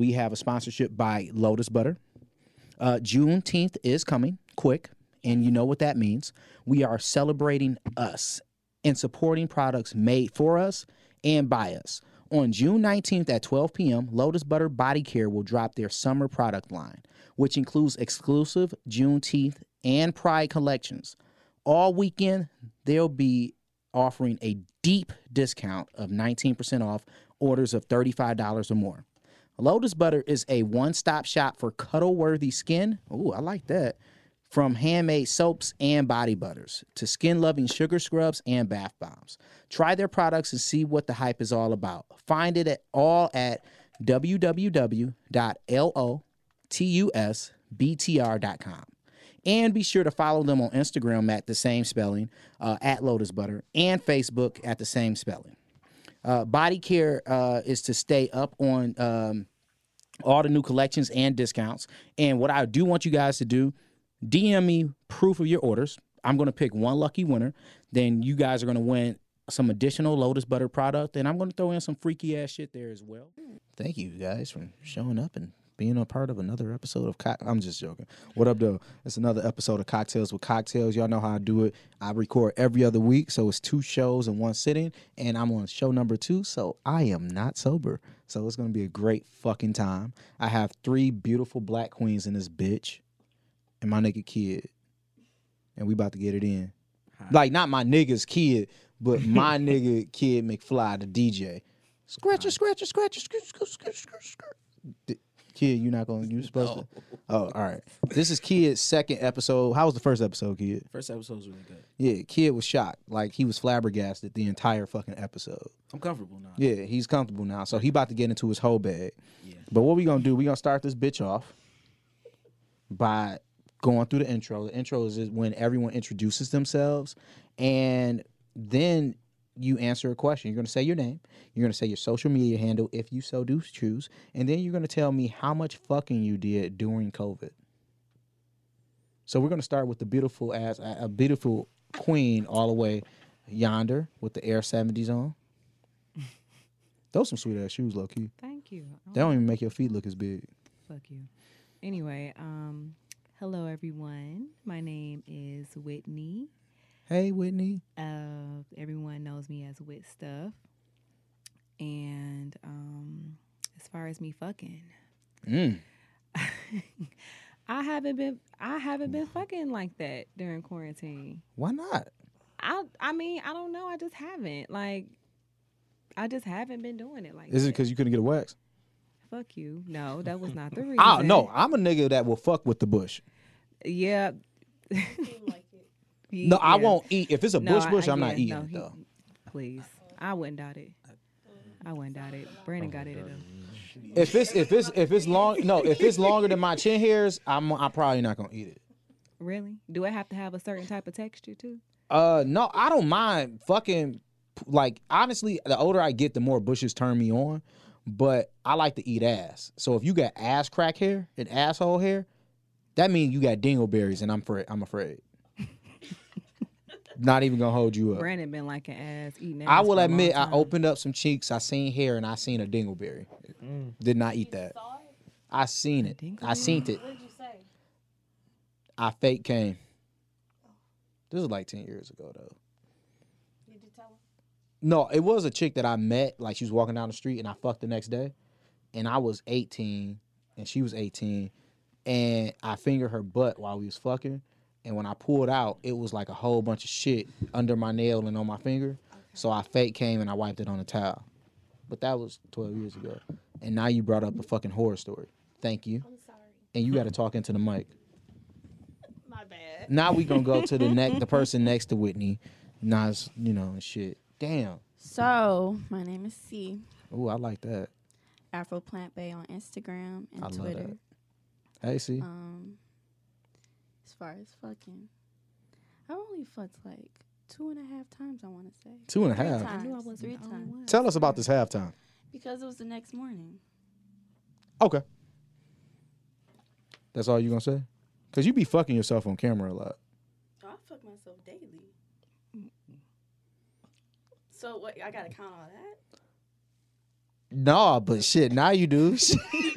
we have a sponsorship by Lotus Butter. Uh, Juneteenth is coming quick, and you know what that means. We are celebrating us and supporting products made for us and by us. On June 19th at 12 p.m., Lotus Butter Body Care will drop their summer product line, which includes exclusive Juneteenth and Pride collections. All weekend, they'll be offering a deep discount of 19% off orders of $35 or more. Lotus Butter is a one stop shop for cuddle worthy skin. Ooh, I like that. From handmade soaps and body butters to skin loving sugar scrubs and bath bombs. Try their products and see what the hype is all about. Find it at all at www.lotusbtr.com. And be sure to follow them on Instagram at the same spelling, uh, at Lotus Butter, and Facebook at the same spelling. Uh, body care uh, is to stay up on um, all the new collections and discounts. And what I do want you guys to do, DM me proof of your orders. I'm going to pick one lucky winner. Then you guys are going to win some additional Lotus Butter product. And I'm going to throw in some freaky ass shit there as well. Thank you guys for showing up and being a part of another episode of Co- I'm just joking. What up, though? It's another episode of Cocktails with Cocktails. Y'all know how I do it. I record every other week, so it's two shows in one sitting, and I'm on show number two, so I am not sober. So it's gonna be a great fucking time. I have three beautiful black queens in this bitch, and my nigga kid, and we about to get it in. Like not my nigga's kid, but my nigga kid McFly, the DJ. Scratcher, scratcher, scratcher, scratcher, scratcher, scratcher, scratcher. Kid, you're not gonna You're supposed to? Oh, all right. This is Kid's second episode. How was the first episode, Kid? First episode was really good. Yeah, Kid was shocked. Like he was flabbergasted the entire fucking episode. I'm comfortable now. Yeah, he's comfortable now. So he about to get into his whole bag. Yeah. But what we gonna do? We gonna start this bitch off by going through the intro. The intro is when everyone introduces themselves, and then you answer a question. You're gonna say your name. You're gonna say your social media handle if you so do choose, and then you're gonna tell me how much fucking you did during COVID. So we're gonna start with the beautiful ass, a a beautiful queen all the way yonder with the Air 70s on. Those some sweet ass shoes, low key. Thank you. Oh, They don't even make your feet look as big. fuck you. Anyway, um, hello everyone. My name is Whitney. Hey, Whitney. Uh, everyone knows me as Wit Stuff. And um, as far as me fucking, Mm. I haven't been I haven't been fucking like that during quarantine. Why not? I I mean I don't know. I just haven't like. I just haven't been doing it like. Is it because you couldn't get a wax? Fuck you. No, that was not the reason. Oh no, I'm a nigga that will fuck with the bush. Yeah. No, I Yeah. won't eat if it's a No, bush. I- Bush, I- I'm not yeah, eating no, it he- though. Please, I wouldn't doubt it. I wouldn't doubt it. Brandon got it though. If it's if it's if it's long no if it's longer than my chin hairs, I'm I'm probably not gonna eat it. Really? Do I have to have a certain type of texture too? Uh, no, I don't mind fucking. Like honestly, the older I get, the more bushes turn me on. But I like to eat ass. So if you got ass crack hair and asshole hair, that means you got dingleberries, and I'm afraid. I'm afraid. Not even gonna hold you up. Brandon been like an ass, eating ass. I for will a admit, long I opened up some cheeks. I seen hair, and I seen a dingleberry. Mm. Did not eat that. I seen it. I seen it. What did you say? I fake came. This was like ten years ago, though. Did you tell him? No, it was a chick that I met. Like she was walking down the street, and I fucked the next day. And I was 18, and she was 18, and I fingered her butt while we was fucking. And when I pulled out, it was like a whole bunch of shit under my nail and on my finger. So I fake came and I wiped it on a towel. But that was 12 years ago. And now you brought up a fucking horror story. Thank you. I'm sorry. And you got to talk into the mic. My bad. Now we gonna go to the next, the person next to Whitney. Nas, you know, and shit. Damn. So, my name is C. Ooh, I like that. Afro Plant Bay on Instagram and I love Twitter. that. Hey, see. Um, as far as fucking, I only fucked like two and a half times. I want to say two and a half. three times. I knew I wasn't three times one. Tell us about this halftime. because it was the next morning. Okay. That's all you gonna say? Cause you be fucking yourself on camera a lot. Oh, I fuck myself daily. So what? I gotta count all that. No, but shit, now you do.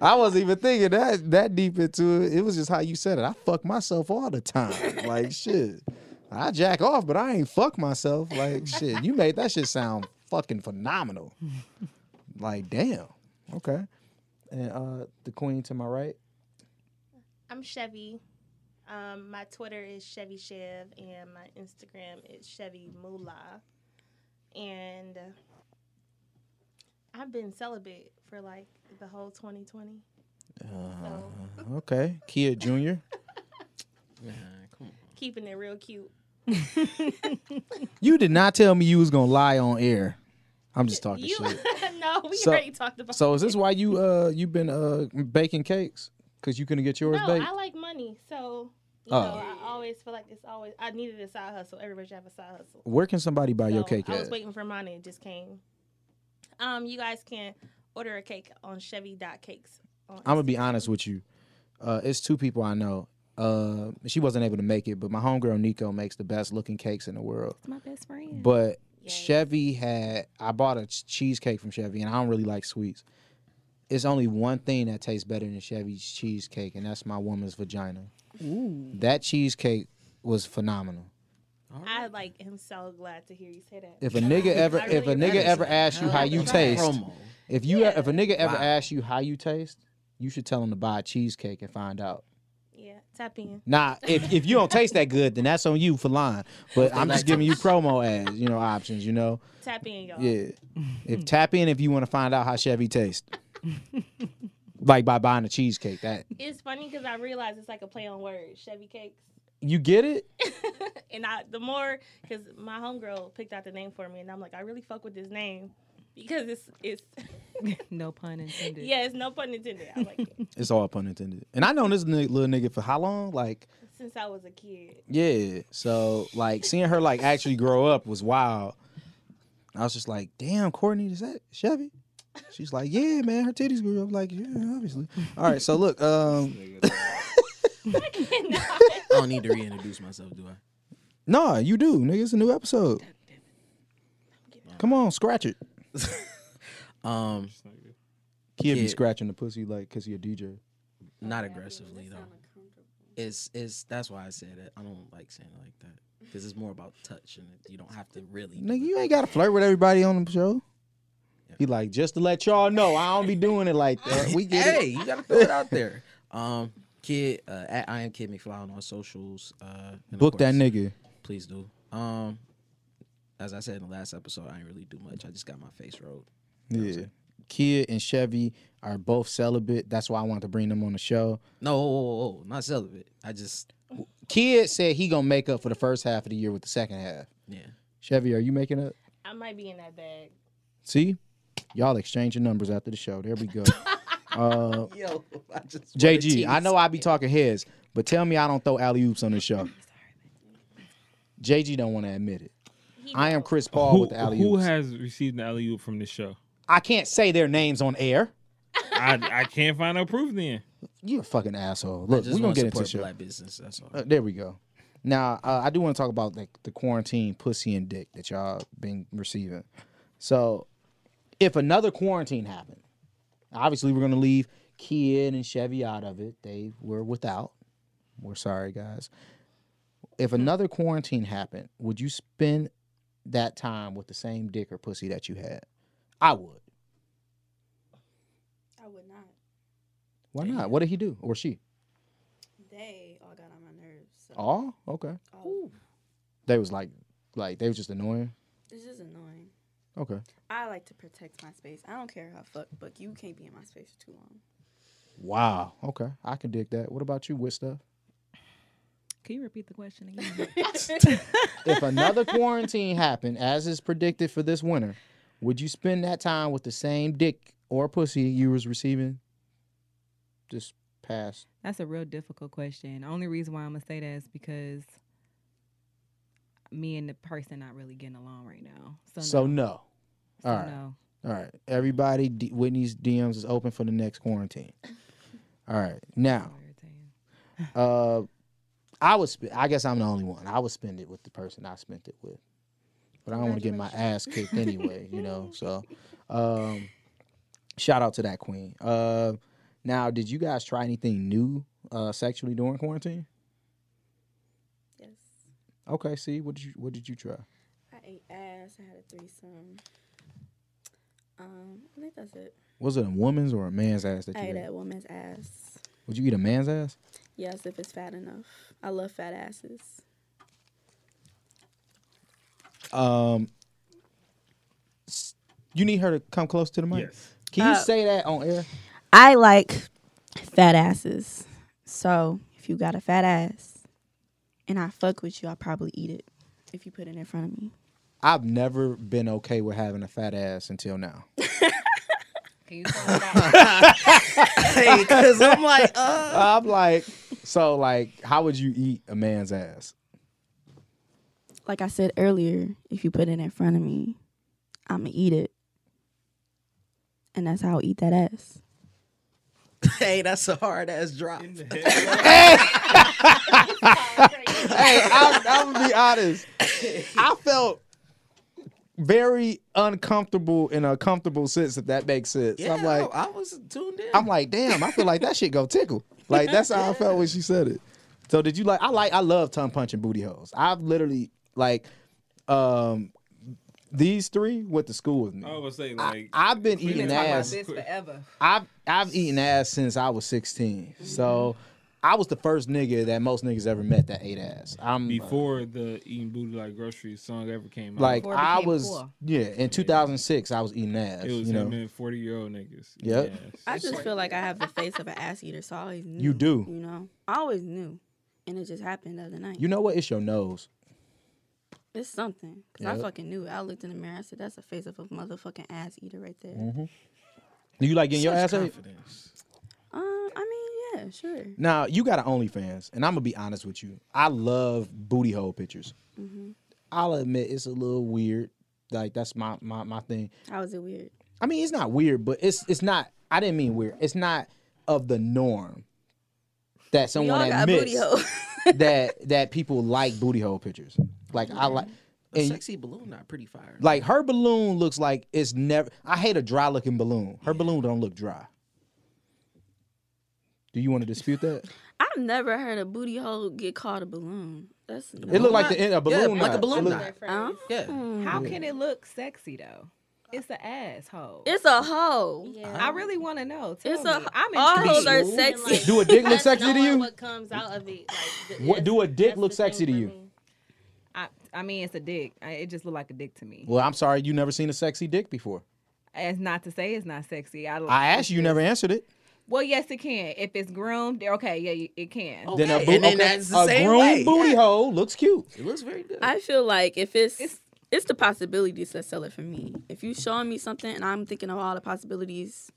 I wasn't even thinking that that deep into it. It was just how you said it. I fuck myself all the time. Like shit. I jack off, but I ain't fuck myself. Like shit. You made that shit sound fucking phenomenal. Like damn. Okay. And uh the queen to my right. I'm Chevy. Um, my Twitter is Chevy Chev, and my Instagram is Chevy Moolah. And uh, I've been celibate for like the whole 2020. Uh, okay. Kia Jr. Man, come on. Keeping it real cute. You did not tell me you was gonna lie on air. I'm just talking You shit. no, we So- already talked about. So is this why you uh you been uh baking cakes? Cause you couldn't get yours No, baked? I like money, so you Oh. know I always feel like it's always I needed a side hustle. Everybody should have a side hustle. Where can somebody buy your cake I was waiting for mine and it just came. Um, you guys can order a cake on Chevy.cakes. on I'm gonna be honest with you. Uh, it's two people I know. Uh, she wasn't able to make it, but my homegirl Nico makes the best looking cakes in the world. It's my best friend. But Yes. Chevy had I bought a cheesecake from Chevy, and I don't really like sweets. It's only one thing that tastes better than Chevy's cheesecake, and that's my woman's vagina. That cheesecake was phenomenal. I like am so glad to hear you say that. If a nigga ever, I if a really nigga appreciate ever it. asks you how you Hell, taste, promo. if you Yeah. if a nigga ever Wow. asks you how you taste, you should tell him to buy a cheesecake and find out. Yeah, tap in. Nah, if if you don't taste that good, then that's on you for lying. But I'm just giving you promo ads, you know, options, you know. Tap in, y'all. Yeah. If tap in if you want to find out how Chevy tastes. like by buying a cheesecake. That It's funny because I realize it's like a play on words, Chevy cakes. you get it? and I the more because my homegirl picked out the name for me, and I'm like, I really fuck with this name because it's it's no pun intended. yeah, it's no pun intended. I like it It's all pun intended. And I know this ni- little nigga for how long? Like, since I was a kid. yeah. So like seeing her like actually grow up was wild. I was just like, damn, Courtney, is that Chevy? She's like, yeah, man, her titties grew up. Like, yeah, obviously. All right, so look, um, I don't need to reintroduce myself, do I? no, you do, nigga. It's a new episode. Come on, scratch it. Um, Kid be Kid. scratching the pussy like cause he a DJ. not aggressively though. It's it's that's why I said it. I don't like saying it like that because it's more about touch and you don't have to really. Nigga, you ain't gotta flirt with everybody on the show. He like just to let y'all know I don't be doing it like that. We get hey, it. you gotta throw it out there. Um, kid, uh, at I am Kid McFly on socials. Uh, and of Book that nigga. Please do. Um, as I said in the last episode, I ain't really do much. I just got my face rolled. Yeah. Kid and Chevy are both celibate. That's why I wanted to bring them on the show. No, whoa, whoa, whoa, not celibate. I just Kid said he gonna make up for the first half of the year with the second half. yeah. Chevy, are you making up? I might be in that bag. See? Y'all exchanging numbers after the show. There we go. uh Yo, I just JG, I know I be talking heads, but tell me I don't throw alley oops on the show. JG don't want to admit it. I am. Chris Paul Who, with the alley who has received an alley oop from this show? I can't say their names on air. I I can't find no proof then. You a fucking asshole. Look, we're gonna get into support the show. black business. That's all. Uh, there we go. Now, uh, I do want to talk about like the quarantine pussy and dick that y'all been receiving. So, if another quarantine happened, obviously we're gonna leave Kid and Chevy out of it. They were without. We're sorry, guys. If another quarantine happened, would you spend that time with the same dick or pussy that you had? I would. I would not. Why not? What did he do or she? They all got on my nerves. So Oh, okay. all- They was like, like they was just annoying. it's just annoying. Okay. I like to protect my space. I don't care how I fuck, but you can't be in my space for too long. Wow. Okay. I can dig that. What about you, with stuff? Can you repeat the question again? If another quarantine happened, as is predicted for this winter, would you spend that time with the same dick or pussy you was receiving this past? That's a real difficult question. The only reason why I'm gonna say that is because me and the person not really getting along right now. So, So no. no. So All right. no. All right. Everybody, D- Whitney's DMs is open for the next quarantine. All right. Now, uh, I would. Sp- I guess I'm the only one. I would spend it with the person I spent it with. but I don't want to get my ass kicked anyway. You know, so um, shout out to that queen. Uh, now, did you guys try anything new uh, sexually during quarantine? Yes. Okay, see, what did you what did you try? I ate ass. I had a threesome. Um, I think that's it. Was it a woman's or a man's ass that I you ate ate? a woman's ass. Would you eat a man's ass? Yes, if it's fat enough. I love fat asses. Um, you need her to come close to the mic. Yes. Can you Uh, say that on air? I like fat asses. So if you got a fat ass and I fuck with you, I'll probably eat it if you put it in front of me. I've never been okay with having a fat ass until now. Can you tell about hey, because I'm like, uh, I'm like, so like, how would you eat a man's ass? Like I said earlier, if you put it in front of me, I'ma eat it. And that's how I'll eat that ass. hey, that's a hard ass drop. hey, I'm, I'm gonna be honest. I felt very uncomfortable in a comfortable sense, if that makes sense. Yeah, I'm like, I was tuned in. I'm like, damn, I feel like that shit go tickle. Like that's how I felt when she said it. So did you like? I like. I love tongue punching booty holes. I've literally like, um, these three went to school with me. I was saying like I, have been we We've eating been about ass. this forever. I've I've eaten ass since I was 16. So mm-hmm. I was the first nigga that most niggas ever met that ate ass. I'm before the eating booty like groceries song ever came out. like I was cool. yeah in 2006 I was eating ass. it was you know him and forty year old niggas. Yep. Yes. I just feel like I have the face of an ass eater, so I always knew. You do. You know? I always knew. And it just happened the other night. you know what? It's your nose. It's something. Because I fucking knew it. I looked in the mirror. I said, that's the face of a motherfucking ass eater right there. Mm-hmm. Do you like getting your ass Such ate? confidence. Uh, I mean, yeah, sure. Now you got an OnlyFans, and I'm gonna be honest with you. I love booty hole pictures. hmm I'll admit it's a little weird. Like that's my my my thing. How is it weird? I mean, it's not weird, but it's it's not. I didn't mean weird. It's not of the norm that someone admits booty hole. that that people like booty hole pictures. Like I like, A and sexy balloon, not pretty fire. like her balloon looks like it's never. I hate a dry looking balloon. Her balloon don't look dry. Do you want to dispute that? I've never heard a booty hole get called a balloon. That's It looked like the end a balloon. Yeah, like a balloon It look- knot. Huh? yeah. Hmm. How can it look sexy though? It's an asshole. It's a hoe. Yeah. I really want to know. Tell It's me. a I'm all hoes are sexy. like, Do a dick look sexy to you? What comes out of it? Like, th- What- do a dick look sexy to you? me. I, I mean, it's a dick. I, it just looked like a dick to me. Well, I'm sorry, you never seen a sexy dick before. It's not to say it's not sexy. I, I asked you, you never answered it. Well, yes, it can. If it's groomed, okay, yeah, it can. Oh. Then a, Okay, boo- and then okay, that's the a same groomed way, booty yeah. hole looks cute. It looks very good. I feel like if it's, It's- it's the possibilities that sell it for me. If you showing me something and I'm thinking of all the possibilities,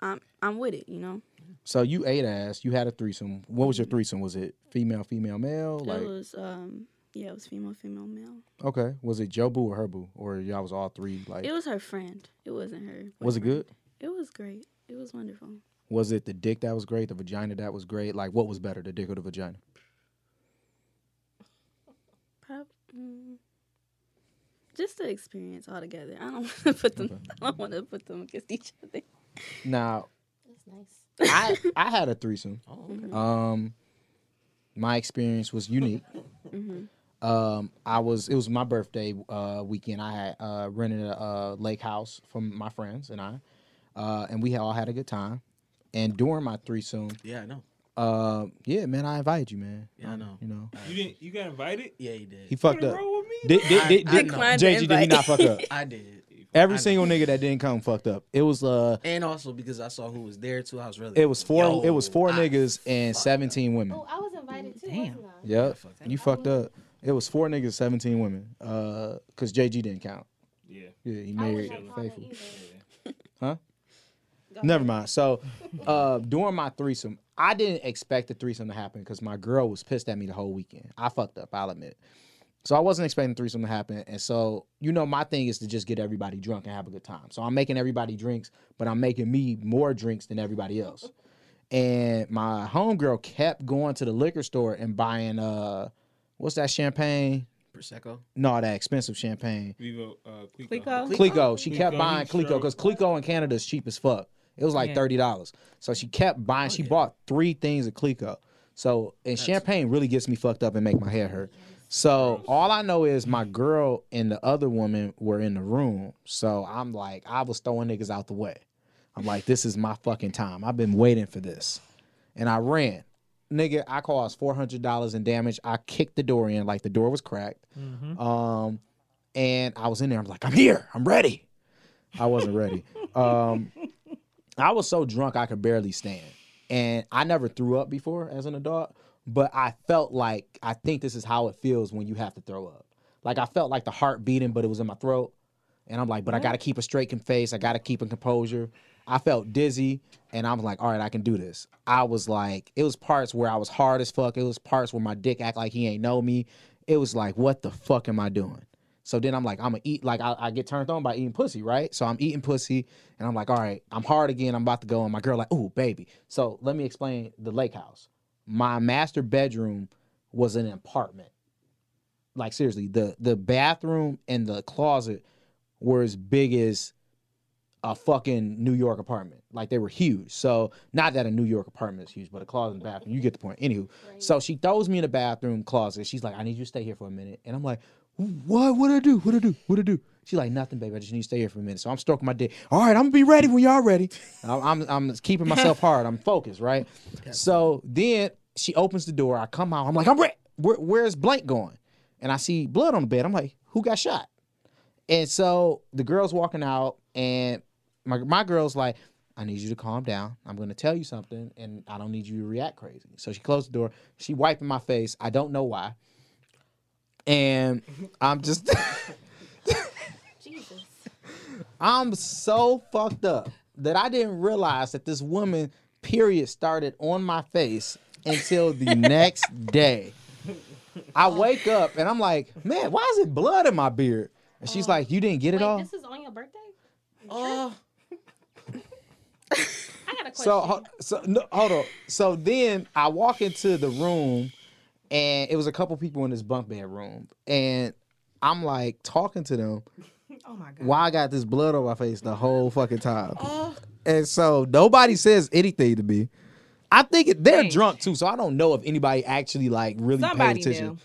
I'm I'm with it. You know, So you ate ass. You had a threesome. What was your threesome? Was it female, female, male? Like it was um yeah, it was female, female, male. okay, was it Joe Boo or her boo, or y'all was all three? Like It was her friend. It wasn't her. was it good? It was great. It was wonderful. Was it the dick that was great, the vagina that was great? Like what was better, the dick or the vagina? Prob- mm, just the experience altogether. I don't want to put them. I don't want to put them against each other. Now That's nice. I I had a threesome. oh, okay. Um, my experience was unique. hmm Um, I was it was my birthday uh, weekend. I had uh, rented a, uh lake house from my friends and I, uh, and we all had a good time. And during my threesome, yeah, I know. uh, yeah, man, I invited you, man. Yeah, I know. You know, You didn't. You got invited. Yeah, he did. he fucked up. wrong with me? Did, did, I- did, I did, know. Declined the JG, did he not fuck up? I did. Every I know. single nigga that didn't come fucked up. It was uh, And also because I saw who was there too. I was really. it was four. Yo, it was four I niggas and fucked seventeen women. Oh, I was invited too. Damn. Yep, fucked you fucked up. It was four niggas, seventeen women. Uh, cause JG didn't count. Yeah. Yeah, he I married it faithful. Huh? Go Never ahead. mind. So, uh, during my threesome, I didn't expect the threesome to happen because my girl was pissed at me the whole weekend. I fucked up. I'll admit. So I wasn't expecting the threesome to happen, and so you know my thing is to just get everybody drunk and have a good time. So I'm making everybody drinks, but I'm making me more drinks than everybody else. And my homegirl kept going to the liquor store and buying uh, what's that champagne Prosecco. No, that expensive champagne. Vivo, uh, Clicquot. Clicquot? Clicquot. She kept buying he's Clicquot because strong. Clicquot in Canada is cheap as fuck. It was like Yeah. thirty dollars. So she kept buying. she bought three things of Clicquot. So and champagne really gets me fucked up and make my head hurt. So all I know is my girl and the other woman were in the room. So I'm like, I was throwing niggas out the way. I'm like, this is my fucking time. I've been waiting for this, and I ran. Nigga, I caused four hundred dollars in damage. I kicked the door in, like the door was cracked. Um, and I was in there. I'm like, I'm here. I'm ready. I wasn't ready. Um, I was so drunk I could barely stand, and I never threw up before as an adult. But I felt like I think this is how it feels when you have to throw up. Like I felt like the heart beating, but it was in my throat, and I'm like, but I got to keep a straight face. I got to keep a composure. I felt dizzy, and I was like, all right, I can do this. I was like, it was parts where I was hard as fuck. It was parts where my dick act like he ain't know me. It was like, what the fuck am I doing? So then I'm like, I'm gonna eat like I, I get turned on by eating pussy, right? So I'm eating pussy, and I'm like, all right, I'm hard again. I'm about to go, and my girl like, ooh, baby. So let me explain the lake house. My master bedroom was an apartment. Like seriously, the the bathroom and the closet were as big as a fucking New York apartment. Like they were huge. So not that a New York apartment is huge, but a closet and bathroom. You get the point. Anywho, so she throws me in the bathroom closet. She's like, I need you to stay here for a minute. And I'm like, what? What do I do? What I do? What do I do? She's like, nothing, baby. I just need to stay here for a minute. So I'm stroking my dick. All right, I'm gonna be ready when y'all ready. I'm, I'm, I'm keeping myself hard. I'm focused, right? So then she opens the door. I come out. I'm like, I'm ready. Where, where's Blank going? And I see blood on the bed. I'm like, who got shot? And so the girl's walking out, and my my girl's like, I need you to calm down. I'm gonna tell you something, and I don't need you to react crazy. So she closed the door. She wiping my face. I don't know why. And I'm just Jesus. I'm so fucked up that I didn't realize that this woman period started on my face until the next day. I oh. wake up and I'm like, man, why is it blood in my beard? And she's oh. like, you didn't get it Wait, all. this is on your birthday? Oh, I got a question. So, so no, hold on. So then I walk into the room, and it was a couple people in this bunk bed room, and I'm like talking to them. Oh my god. Why I got this blood on my face the whole fucking time? Oh. And so nobody says anything to me. I think it, they're Dang. drunk too, so I don't know if anybody actually like really Somebody paid attention. knew.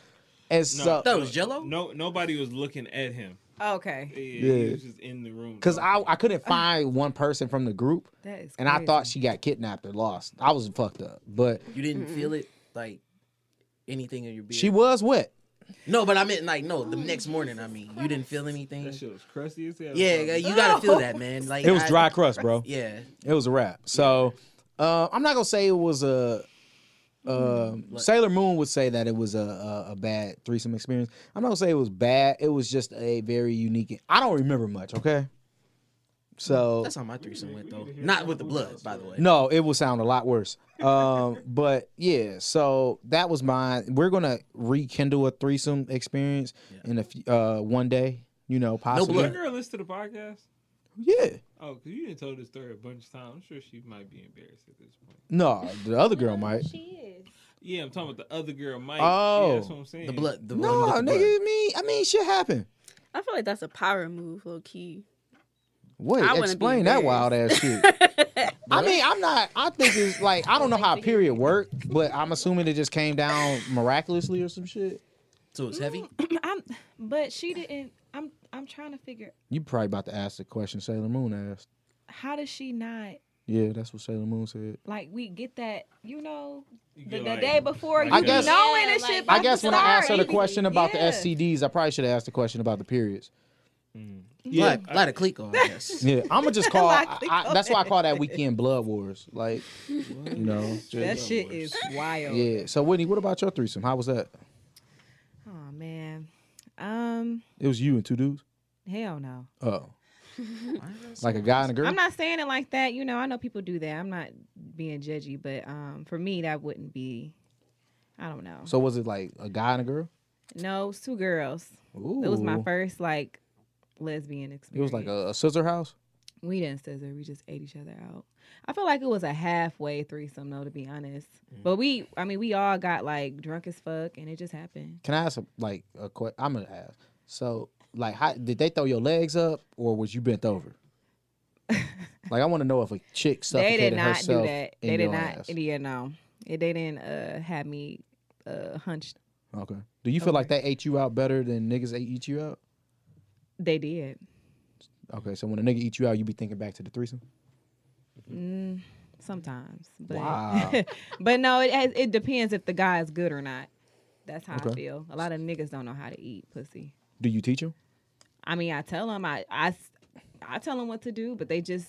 And so, that was Jello. No, nobody was looking at him. Okay. Yeah, Yeah. was just in the room. because I I couldn't find one person from the group, That is and I crazy. thought she got kidnapped or lost. I was fucked up, but You didn't feel it like anything in your beard. she was wet. no, but I meant like no. The next morning, I mean, you didn't feel anything. that shit was crusty as hell. Yeah, you gotta feel that, man. Like It was I- dry crust, bro. Yeah, It was a wrap. So uh, I'm not gonna say it was a. Uh, Sailor Moon would say that it was a, a a bad threesome experience. I'm not gonna say it was bad. It was just a very unique. I don't remember much. Okay. So that's how my threesome went though. Not with the blood, by the way. no, it will sound a lot worse. Um, but yeah, so that was mine. We're gonna rekindle a threesome experience in a few, uh one day. You know, possibly. Did that girl listen to the podcast? Yeah. Oh, because you didn't tell this story a bunch of times. I'm sure she might be embarrassed at this point. No, the other girl might. She is. Yeah, I'm talking about the other girl, Mike. Oh. yeah, that's what I'm saying. The blood. The No, one with the nigga. blood. Me. I mean, shit happened. I feel like that's a power move, low key. Wait, I wouldn't be explain that wild ass shit. I mean, I'm not. I think it's like I don't know how a period worked, but I'm assuming it just came down miraculously or some shit. So it's heavy. Mm, I'm, but she didn't. I'm. I'm trying to figure. You probably about to ask the question Sailor Moon asked. How does she not Yeah, that's what Sailor Moon said. like? We get that. You know, You the, the like- day before. I you guess- knowing Yeah, and like- shit. I guess when I asked her the question about yeah. the STDs, I probably should have asked the question about the periods. Mm. Yeah, Like, like a Clicquot, I guess. Yeah, I'm gonna just call. I, I, that's why I call that weekend blood wars. Like, you know. just- That shit is wild. yeah. So Whitney, what about your threesome? How was that? Man. Um. It was you and two dudes. Hell no. Oh, like a guy and a girl. I'm not saying it like that. You know, I know people do that. I'm not being judgy, but um, for me, that wouldn't be. I don't know. So was it like a guy and a girl? no, it was two girls. Ooh. It was my first like lesbian experience. It was like a, a scissor house. We didn't scissor. We just ate each other out. I feel like it was a halfway threesome, though, to be honest. But we, I mean, we all got like drunk as fuck, and it just happened. Can I ask a, like a question? I'm gonna ask. So, like, how did they throw your legs up, or was you bent over? like, I want to know if a chick They suffocated did not do herself that. They did your not. ass. Yeah, no. They didn't uh, have me uh, hunched. Okay. Do you feel like they ate you out better than niggas ate eat you out? They did. Okay, so when a nigga eat you out, you be thinking back to the threesome. Mm, sometimes, but Wow. but no, it has, it depends if the guy is good or not. That's how I feel. A lot of niggas don't know how to eat pussy. Do you teach them? I mean, I tell them, I I I tell them what to do, but they just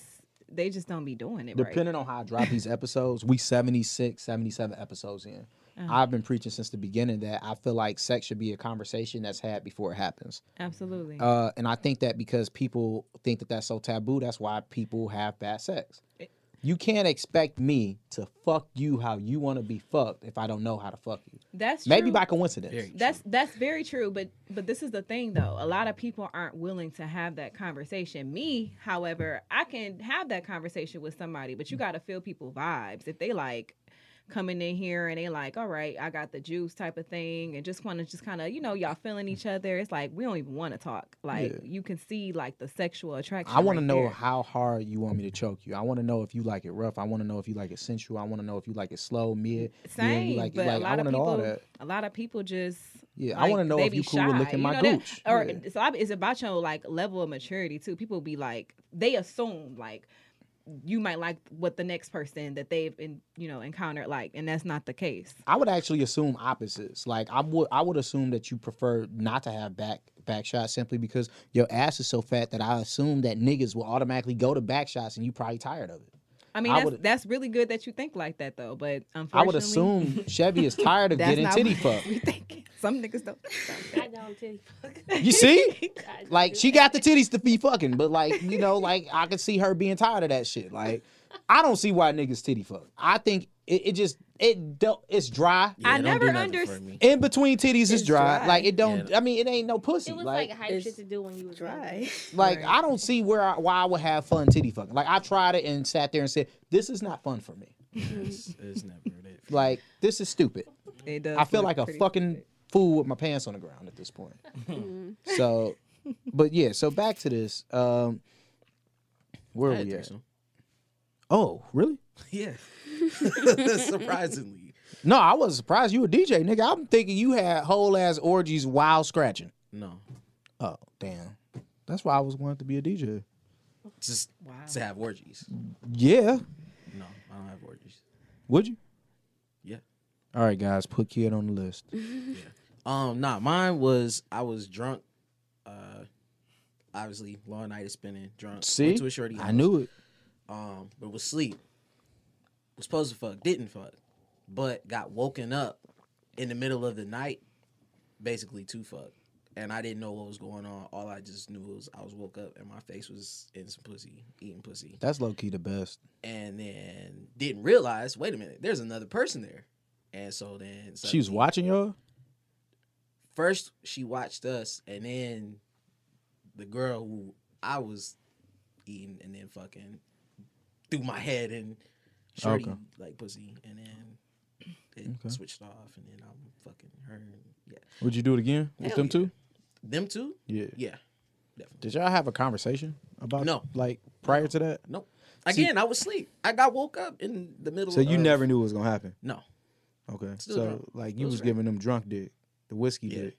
they just don't be doing it Depending on how I drop these episodes, we 76, 77 episodes in. Uh-huh. I've been preaching since the beginning that I feel like sex should be a conversation that's had before it happens. Absolutely. Uh, and I think that because people think that that's so taboo, that's why people have bad sex. It- You can't expect me to fuck you how you want to be fucked if I don't know how to fuck you. that's Maybe true. by coincidence. That's that's very true, but but this is the thing though. A lot of people aren't willing to have that conversation. Me, however, I can have that conversation with somebody, but you got to feel people vibes. If they like coming in here and they like, all right, I got the juice type of thing, and just want to just kind of you know y'all feeling each other. It's like we don't even want to talk. Like Yeah. you can see like the sexual attraction. I want to know there. how hard you want me to choke you. I want to know if you like it rough. I want to know if you like it sensual. I want to know if you like it slow, mid. Same, like, but like a I lot want of to know all people, that. a lot of people just Yeah, I want to know if you cool with shy, licking my you that? gooch. or Yeah. so I, it's about your like level of maturity too. People be like they assume like you might like what the next person that they've in, you know encountered like, and that's not the case. I would actually assume opposites. Like I would, I would assume that you prefer not to have back back shots simply because your ass is so fat that I assume that niggas will automatically go to back shots and you probably tired of it. I mean, I that's, that's really good that you think like that though. But I would assume Chevy is tired of getting titty fucked. We think some niggas don't. I don't titty fuck. You see? Like she got the titties to be fucking, but like you know, like I could see her being tired of that shit. Like I don't see why niggas titty fuck. I think it, it just it don't it's dry. Yeah, I it never do nothing underst- for me. In between titties is It's dry. dry. Like it don't. Yeah. I mean, it ain't no pussy. It was like like, hype shit to do when you was Dry. younger. Like Right. I don't see where I, why I would have fun titty fucking. Like I tried it and sat there and said, "This is not fun for me. It's, it's never that. for me. Like this is stupid. It does I feel like a fucking stupid. fool with my pants on the ground at this point." so, but yeah. So back to this. Um, where are we at? threesome. Oh, really? Yeah. Surprisingly. No, I wasn't surprised. You a DJ, nigga. I'm thinking you had whole ass orgies while scratching. No. Oh, damn. That's why I was wanting to be a DJ. Just Wow. to have orgies. Yeah. No, I don't have orgies. Would you? Yeah. All right, guys, put kid on the list. yeah. Um, nah, mine was I was drunk. Uh obviously long night of spinning, drunk. See, Went to a shorty I knew it. Um, but was sleep. Was supposed to fuck, didn't fuck, but got woken up in the middle of the night, basically to fuck. And I didn't know what was going on. All I just knew was I was woke up and my face was in some pussy, eating pussy. That's low key the best. And then didn't realize, wait a minute, there's another person there. And so then She was watching y'all. first she watched us and then the girl who I was eating and then fucking threw my head and shorty Okay. like pussy and then it Okay. switched off and then I'm fucking her yeah. Would you do it again with Hell them yeah. two? Them two? Yeah. Yeah. Definitely. Did y'all have a conversation about No. like prior to that? Nope. Again, I was asleep. I got woke up in the middle So you of- never knew what was gonna happen. No. Okay. Still so drunk. like you Still was giving them drunk dick, the whiskey Yeah. dick.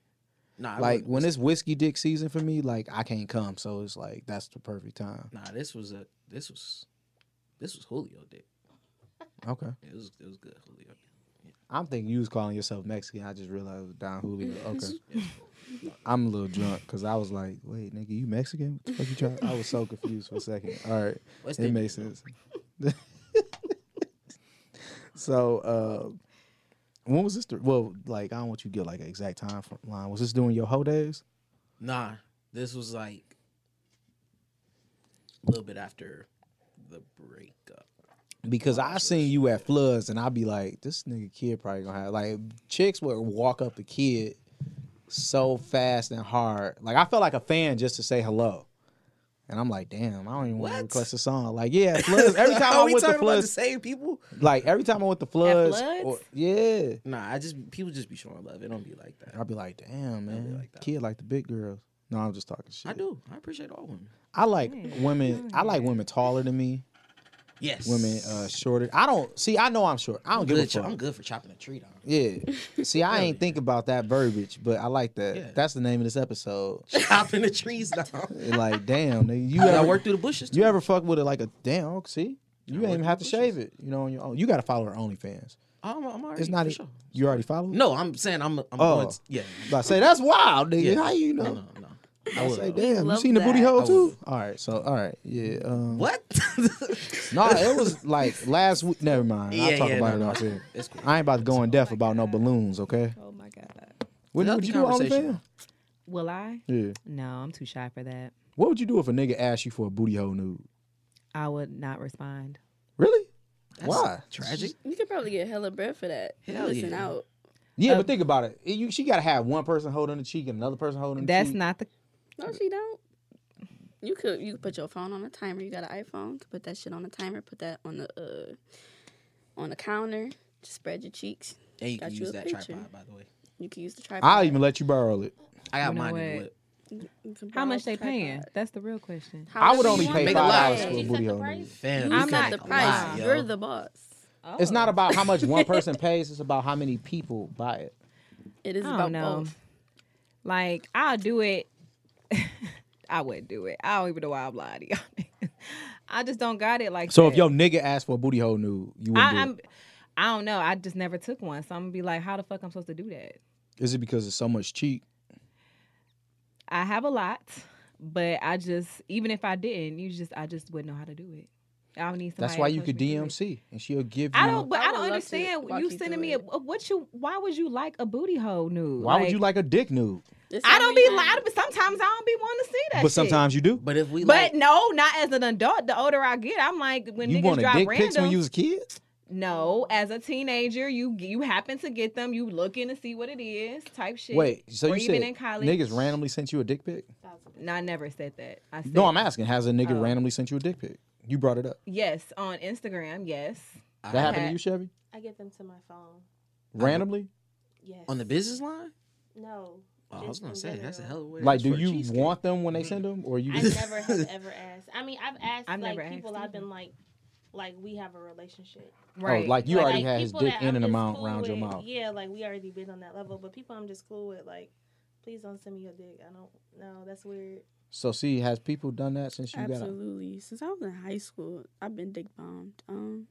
Nah, I like when listening. it's whiskey dick season for me, like I can't come. So it's like that's the perfect time. Nah, this was a this was this was Julio dick. Okay. It was it was good Julio. I'm thinking you was calling yourself Mexican. I just realized it was Don Julio. Okay. I'm a little drunk because I was like, wait, nigga, you Mexican? What the fuck you trying? I was so confused for a second. All right. What's It makes sense. so, uh, when was this? th- well, like, I don't want you to get like an exact time line. Was this doing your whole days? Nah, this was like a little bit after the breakup. Because I seen you at floods, and I'd be like, this nigga kid probably gonna have like chicks would walk up the kid so fast and hard. Like I felt like a fan just to say hello. And I'm like, damn, I don't even want to What? request a song. Like, yeah, floods. Every time Are I'm we with the talking about the floods, same people? like every time I'm with the floods, Floods? or- yeah, Nah, I just people just be showing love. It don't be like that. I'll be like, damn, man, like that. kid like the big girls. No, I'm just talking shit. I do. I appreciate all women. I like women. I like mm. women taller than me. Yes. Women uh shorter. I don't see. I know I'm short. I don't I'm give a good. fuck. I'm good for chopping a tree down. Yeah. See, I ain't think about that verbiage, but I like that. Yeah. That's the name of this episode. chopping the trees down. like, damn, nigga, you gotta ever work through the bushes. Too. you ever fuck with it like a damn? See, you ain't even have to the shave it. You know, on your own. You got to follow her OnlyFans. I'm, I'm already. It's not. for e- sure. You already follow? No, I'm saying I'm. I'm Oh. going. To, yeah. But I say that's wild, nigga. Yeah. How you know? No, no, no. I I will. say, damn, you love seen the booty that. hole too? All right, so all right, yeah. Um, What? No, it was like last week. Never mind. I'll Yeah, talk yeah, about no, it no. off here. It's cool. I ain't about to go in depth my about no balloons, okay? Oh my god. What would you do on conversation. OnlyFans? Will I? Yeah. No, I'm too shy for that. What would you do if a nigga asked you for a booty hole nude? I would not respond. Really? That's Why? Tragic. You could probably get hella bread for that. You Hell listen yeah. out. Yeah, but think about it. You, she got to have one person holding the cheek and another person holding the That's cheek. not the. No, she don't. You could you could put your phone on a timer. You got an iPhone. Could put that shit on a timer. Put that on the uh on the counter. Just spread your cheeks. And you Got can you use that picture. tripod, by the way. You can use the tripod. I'll even let you borrow it. I got mine in the whip. How much the they paying? That's the real question. How I would only pay to a five lot. dollars pay? for a booty the hole. Fam, I'm not- the price. lie. You're the boss. It's not Oh. about how much one person pays. It's about how many people buy it. It is I about don't know. both. Like I'll do it. I wouldn't do it. I don't even know why I'm lying to y'all. I just don't got it like So that. if your nigga asked for a booty hole nude, you wouldn't I, do I'm, it. I don't know. I just never took one, so I'm gonna be like, how the fuck I'm supposed to do that? Is it because it's so much cheek? I have a lot, but I just even if I didn't, you just I just wouldn't know how to do it. I don't need somebody. That's why you could me through it. DMC and she'll give you. I don't, but I I, don't love to understand walk you you sending me a, a- what you. Why would you like a booty hole nude? Why would you like a dick nude? This I don't be have- lying, but sometimes I don't be wanting to see that. But shit. sometimes you do. But if we But like, no, not as an adult. The older I get, I'm like when You niggas wanted drop dick random. pics when you was kids. no, as a teenager, you you happen to get them. You looking to see what it is, type shit. Wait, so or you even said in college. niggas randomly sent you a dick pic? No, I never said that. I said No, I'm asking. Has a nigga Oh. randomly sent you a dick pic? You brought it up. Yes, on Instagram. Yes. I- That happened to you, Chevy? I get them to my phone. Randomly? Yes. on the business line. No. Oh, I was gonna say that's a hell of a way. Like, do ask for a you cheesecake. want them when they send them, or you I just never have ever asked. I mean, I've asked I've like never people asked I've been like, like we have a relationship. Right. Oh, like you Like, already like, had his dick in I'm and amount cool around your mouth. Yeah, like we already been on that level. But people I'm just cool with, like, please don't send me your dick. I don't. No, that's weird. So, see, has people done that since you got a Absolutely. Since I was in high school, I've been dick bombed. Um,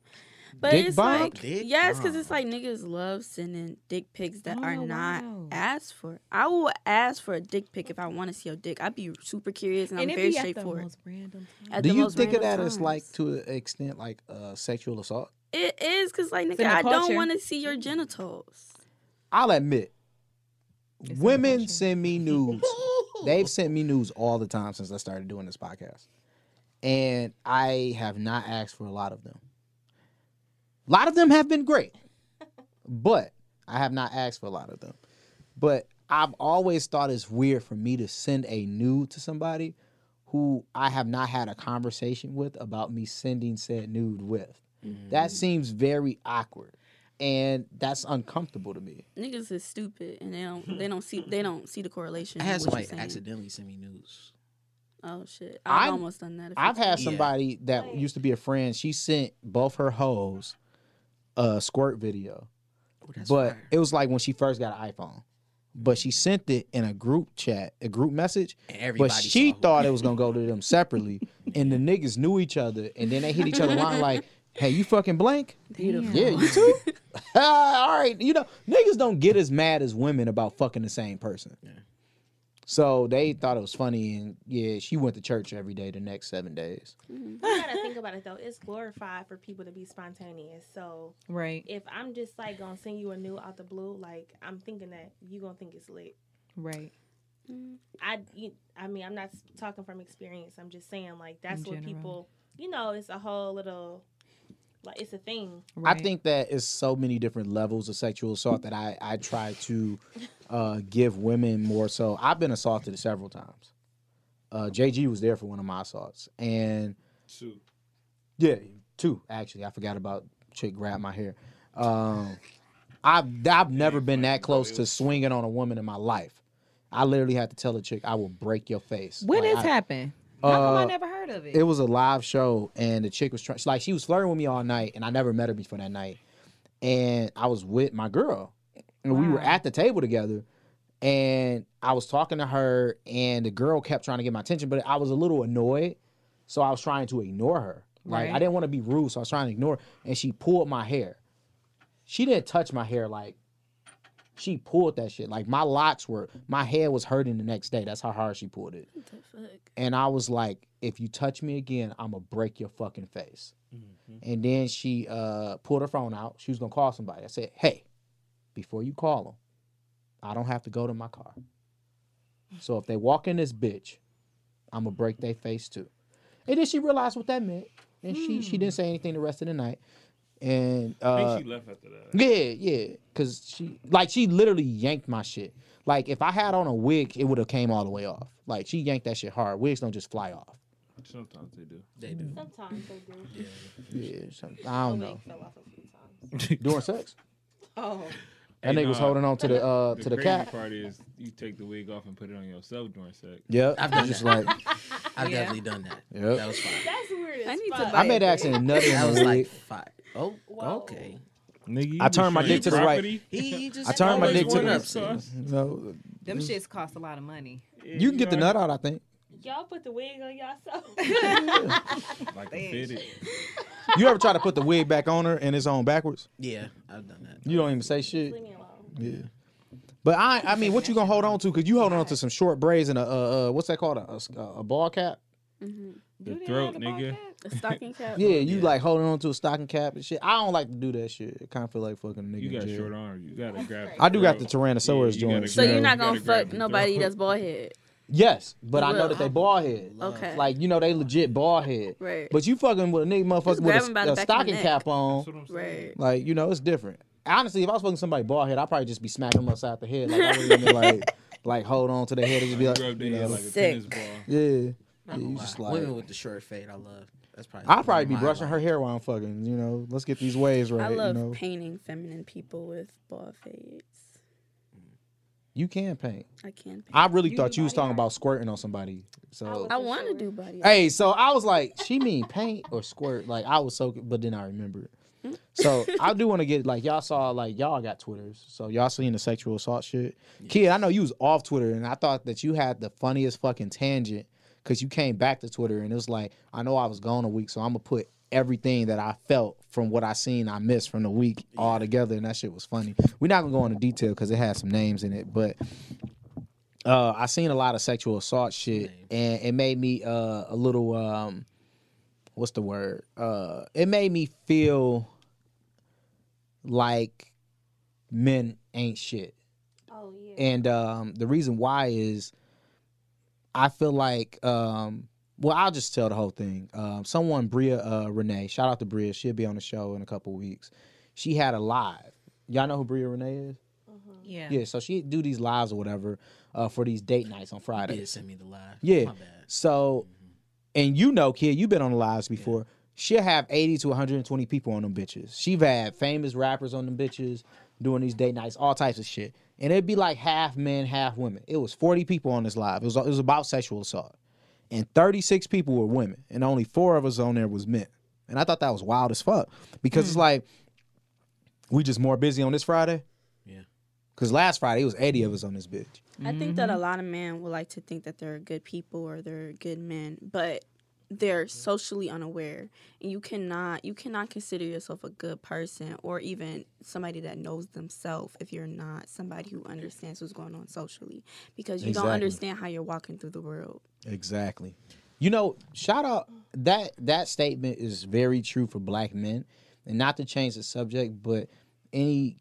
but Dick it's bombed? like Dick yes, because it's like niggas love sending dick pics that Oh, are not wow. asked for. I will ask for a dick pic if I want to see your dick. I'd be super curious and, and I'm very be at the straightforward. most random time. At Do the you most think of that random as like to an extent like uh, sexual assault? It is because like nigga, I don't want to see your genitals. I'll admit, It's women send me news. They've sent me news all the time since I started doing this podcast. And I have not asked for a lot of them. A lot of them have been great, but I have not asked for a lot of them. But I've always thought it's weird for me to send a nude to somebody who I have not had a conversation with about me sending said nude with. That mm. seems very awkward. And that's uncomfortable to me. Niggas is stupid and they don't they don't see they don't see the correlation. I in had what somebody you're saying. accidentally send me news. Oh shit! I've I'm- almost done that. a few I've had times. Yeah. somebody that used to be a friend. She sent both her hoes a squirt video, Oh, but fire. it was like when she first got an iPhone. But she sent it in a group chat, a group message. And everybody But she thought it was gonna go to them separately, and the niggas knew each other, and then they hit each other line like, "Hey, you fucking blank? Beautiful. Yeah, you too. All right, you know niggas don't get as mad as women about fucking the same person. So they thought it was funny, and yeah, she went to church every day the next seven days. Mm-hmm. You gotta think about it though. It's glorified for people to be spontaneous. So Right. if I'm just like gonna send you a new out the blue, like I'm thinking that you gonna think it's lit. Right. Mm-hmm. I, you, I mean, I'm not talking from experience. I'm just saying like that's In what general. people, you know, it's a whole little, like it's a thing. right. I think that it's so many different levels of sexual assault that I I try to uh, give women more. So I've been assaulted several times. uh, JG was there for one of my assaults, and Shoot. yeah, two actually. I forgot about chick grabbed my hair. Um, I've I've never been that close to swinging on a woman in my life. I literally had to tell a chick, "I will break your face." When Like, this I- happened? How come I Uh, never heard of it? it was a live show and the chick was trying like she was flirting with me all night and I never met her before that night. And I was with my girl. And we were at the table together and I was talking to her and the girl kept trying to get my attention, but I was a little annoyed. So I was trying to ignore her. Like I didn't want to be rude, so I was trying to ignore her. And she pulled my hair. She didn't touch my hair like she pulled that shit. Like my locks were my hair was hurting the next day. That's how hard she pulled it. What the fuck? And I was like, if you touch me again, I'm gonna break your fucking face. And then she uh, pulled her phone out. She was gonna call somebody. I said, hey, before you call them, I don't have to go to my car. So if they walk in this bitch, I'm gonna break their face too. And then she realized what that meant, and she she didn't say anything the rest of the night. And I uh, think she left after that. yeah, yeah, cause she like she literally yanked my shit. Like if I had on a wig, it would have came all the way off. Like she yanked that shit hard. Wigs don't just fly off. Sometimes they do. They do. Sometimes they do. Yeah, so, I don't know. wig fell off a few times. During sex, oh, that Hey, nigga was holding on to the uh The to the crazy cap. part is you take the wig off and put it on yourself during sex. Yep, I've done just that. like I've Yeah. definitely done that. Yep. That was fine. That's weird I need to fuck. buy I made accident nut That was like wig. Fine. Oh, Whoa. okay. Nigga, I turned my dick to the right. He, he just I turned my dick to the- up, sis. No, them shits cost a lot of money. you can get the nut out. I think. Y'all put the wig on yourself. Like a fitted. You ever try to put the wig back on her and it's on backwards? Yeah, I've done that. You don't even say shit. Leave me alone. Yeah. But I, I mean, what you gonna hold on to? Cause you holding on to some short braids and a, uh, uh, what's that called? A, a, a ball cap? hmm The Do throat, have the ball nigga. Cap? A stocking cap. Yeah, you Yeah. like holding on to a stocking cap and shit. I don't like to do that shit. It kind of feel like fucking a nigga. You in got jail. short arms. You gotta grab. I do got the. Tyrannosaurus Yeah, you joint. gotta So you you're not gonna gotta grab fuck the nobody throat. that's bald head. Yes, but I know will. that they bald head. Okay. Like you know they legit bald head. Right. But you fucking with a nigga motherfucker grab with by a, the a back of the stocking neck. cap on. That's what I'm saying. right. Like you know it's different. Honestly, if I was fucking somebody bald head, I'd probably just be smacking them upside the head. Like I wouldn't even like like hold on to the head and just be like, Rub their you head know, like a Sick. tennis ball. yeah. Yeah, you just like Women with the short fade, I love. That's probably. I'll probably be my brushing her hair while I'm fucking. You know, let's get these waves right. I love you know, painting feminine people with bald fades. you can paint. I can. Paint. I really You thought you was talking art? about squirting on somebody. So I For want to do body. art. Hey, so I was like, she mean paint or squirt? Like I was so, but then I remembered. Mm. So I do want to get like y'all saw like y'all got Twitters, so y'all seen the sexual assault shit. Kid, I know you was off Twitter, and I thought that you had the funniest fucking tangent because you came back to Twitter, and it was like, I know I was gone a week, so I'm gonna put everything that I felt from what I seen, I missed from the week all together, and that shit was funny. We're not gonna go into detail because it had some names in it, but uh, I seen a lot of sexual assault shit, and it made me uh, a little um, what's the word? Uh, it made me feel like men ain't shit, Oh yeah. and um, the reason why is I feel like um, well, I'll just tell the whole thing. Um, someone Bria uh, Renee, shout out to Bria, she'll be on the show in a couple weeks. She had a live. Y'all know who Bria Renee is? Yeah. Yeah, so she do these lives or whatever uh, for these date nights on You Friday. did send me the live. Yeah. My bad. So, and you know, kid, you've been on the lives before. She'll have 80 to 120 people on them bitches. She've had famous rappers on them bitches doing these date nights, all types of shit. And it'd be like half men, half women. It was 40 people on this live. It was, it was about sexual assault. And 36 people were women. And only four of us on there was men. And I thought that was wild as fuck. Because it's hmm. like, we just more busy on this Friday. Yeah. Because last Friday, it was 80 of us on this bitch. I think that a mm-hmm. lot of men would like to think that they're good people or they're good men, but they're mm-hmm. socially unaware. And you cannot you cannot consider yourself a good person or even somebody that knows themselves if you're not somebody who understands what's going on socially because you don't understand how you're walking through the world. Exactly. You know, shout out that that statement is very true for black men. And not to change the subject, but any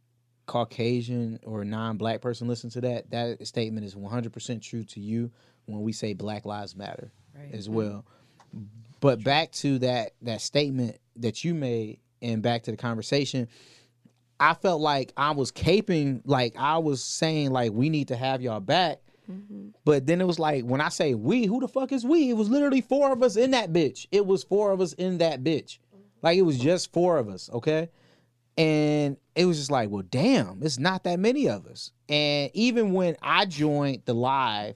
Caucasian or non-black person listen to that, that statement is 100% true to you when we say Black Lives Matter Right. as well. But back to that that statement that you made and back to the conversation, I felt like I was caping, like I was saying like we need to have y'all back mm-hmm. But then it was like when I say we, who the fuck is we? It was literally four of us in that bitch. It was four of us in that bitch. Like it was just four of us, okay? And it was just like, well, damn, it's not that many of us. And even when I joined the live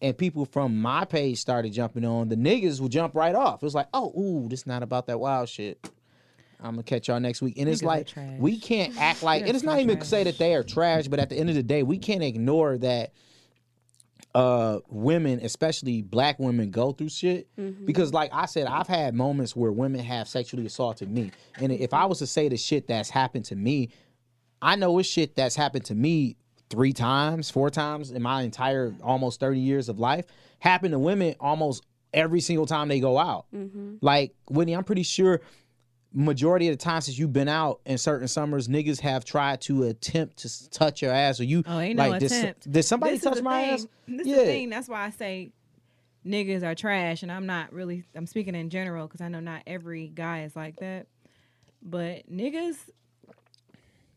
and people from my page started jumping on, the niggas would jump right off. It was like, oh, ooh, this not about that wild shit. I'm gonna catch y'all next week. And it's like we can't act like and it's not even to say that they are trash, but at the end of the day, we can't ignore that uh women, especially black women, go through shit. Because like I said, I've had moments where women have sexually assaulted me. And if I was to say the shit that's happened to me, I know it's shit that's happened to me three times, four times in my entire almost 30 years of life. happen to women almost every single time they go out. Mm-hmm. Like, Whitney, I'm pretty sure majority of the time since you've been out in certain summers, niggas have tried to attempt to touch your ass or you Oh, ain't no like did, attempt. did somebody This touch my thing. ass? This Yeah. is the thing. That's why I say niggas are trash, and I'm not really. I'm speaking in general because I know not every guy is like that. But niggas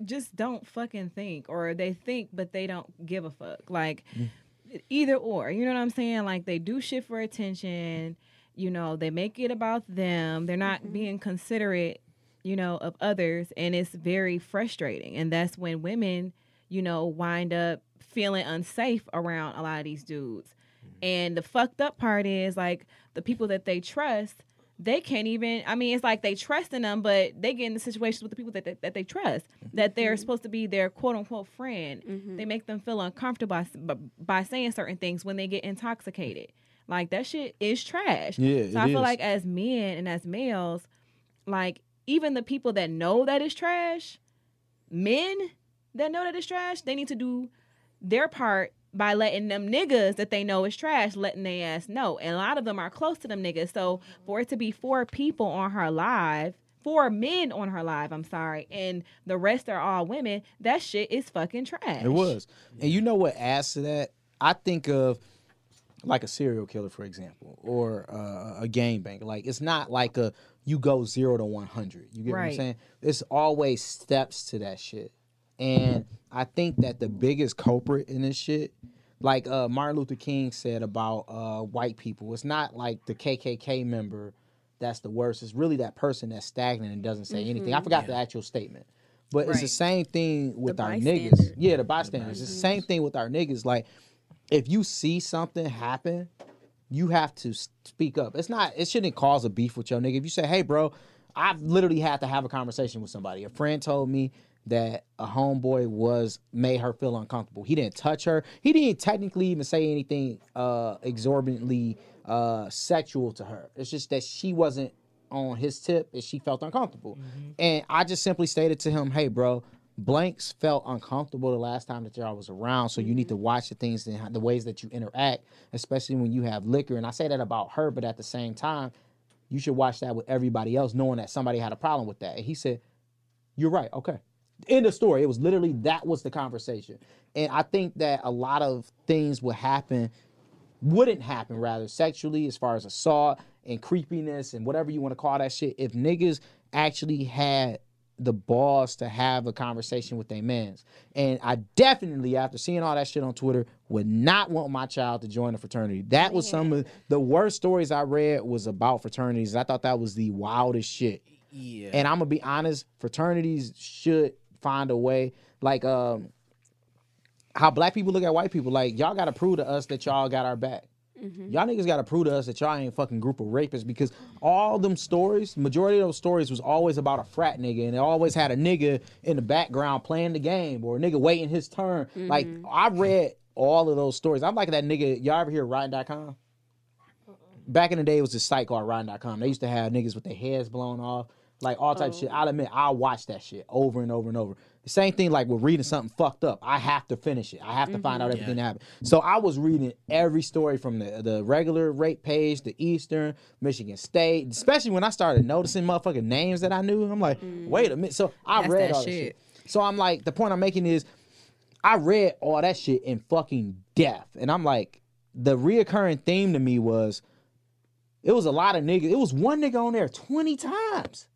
just don't fucking think, or they think but they don't give a fuck. Like mm. either or. You know what I'm saying? Like they do shit for attention. You know, they make it about them. They're not mm-hmm. being considerate, you know, of others. And it's very frustrating. And that's when women, you know, wind up feeling unsafe around a lot of these dudes. Mm-hmm. And the fucked up part is like the people that they trust, they can't even. I mean, it's like they trust in them, but they get in the situations with the people that they, that they trust, that they're mm-hmm. supposed to be their quote unquote friend. Mm-hmm. They make them feel uncomfortable by, by, by saying certain things when they get intoxicated. Like that shit is trash. Yeah, So it I feel is. like as men and as males, like even the people that know that it's trash, men that know that it's trash, they need to do their part by letting them niggas that they know is trash, letting they ass know. And a lot of them are close to them niggas. So for it to be four people on her live, four men on her live, I'm sorry, and the rest are all women, that shit is fucking trash. It was. And you know what adds to that? I think of like a serial killer, for example, or uh, a game bank. Like it's not like a you go zero to one hundred. You get what I'm saying? It's always steps to that shit. And I think that the biggest culprit in this shit, like uh, Martin Luther King said about uh, white people, it's not like the KKK member that's the worst. It's really that person that's stagnant and doesn't say anything. I forgot the actual statement. But it's the same thing with The our niggas. Yeah, the bystanders. It's the same thing with our niggas. Like, if you see something happen, you have to speak up. It's not. It shouldn't cause a beef with your nigga. If you say, "Hey, bro," I've literally had to have a conversation with somebody. A friend told me that a homeboy was made her feel uncomfortable. He didn't touch her. He didn't technically even say anything uh, exorbitantly uh, sexual to her. It's just that she wasn't on his tip and she felt uncomfortable. And I just simply stated to him, "Hey, bro." Blanks felt uncomfortable the last time that y'all was around, so you need to watch the things and the ways that you interact, especially when you have liquor. And I say that about her, but at the same time, you should watch that with everybody else, knowing that somebody had a problem with that. And he said, "You're right. Okay." End of story. It was literally that was the conversation, and I think that a lot of things would happen, wouldn't happen rather sexually, as far as assault and creepiness and whatever you want to call that shit, if niggas actually had the balls to have a conversation with their mans. And I definitely, after seeing all that shit on Twitter, would not want my child to join a fraternity. That was some of the worst stories I read was about fraternities. I thought that was the wildest shit. Yeah. And I'm gonna be honest, fraternities should find a way, like um, how black people look at white people. Like y'all gotta prove to us that y'all got our back. Y'all niggas gotta prove to us that y'all ain't a fucking group of rapists because all them stories, majority of those stories was always about a frat nigga and it always had a nigga in the background playing the game or a nigga waiting his turn. Like I read all of those stories. I'm like that nigga. Y'all ever hear Rotten.com? Back in the day, it was this site called Rotten.com. They used to have niggas with their heads blown off, like all types of shit. I'll oh. admit, I'll watch that shit over and over and over. The same thing like with reading something fucked up. I have to finish it. I have to find out mm-hmm. everything that happened. So I was reading every story from the, the regular rate page, the Eastern, Michigan State, especially when I started noticing motherfucking names that I knew. I'm like, mm-hmm. wait a minute. So I That's read that all that shit. shit. So I'm like, the point I'm making is I read all that shit in fucking depth. And I'm like, the reoccurring theme to me was it was a lot of niggas. It was one nigga on there 20 times.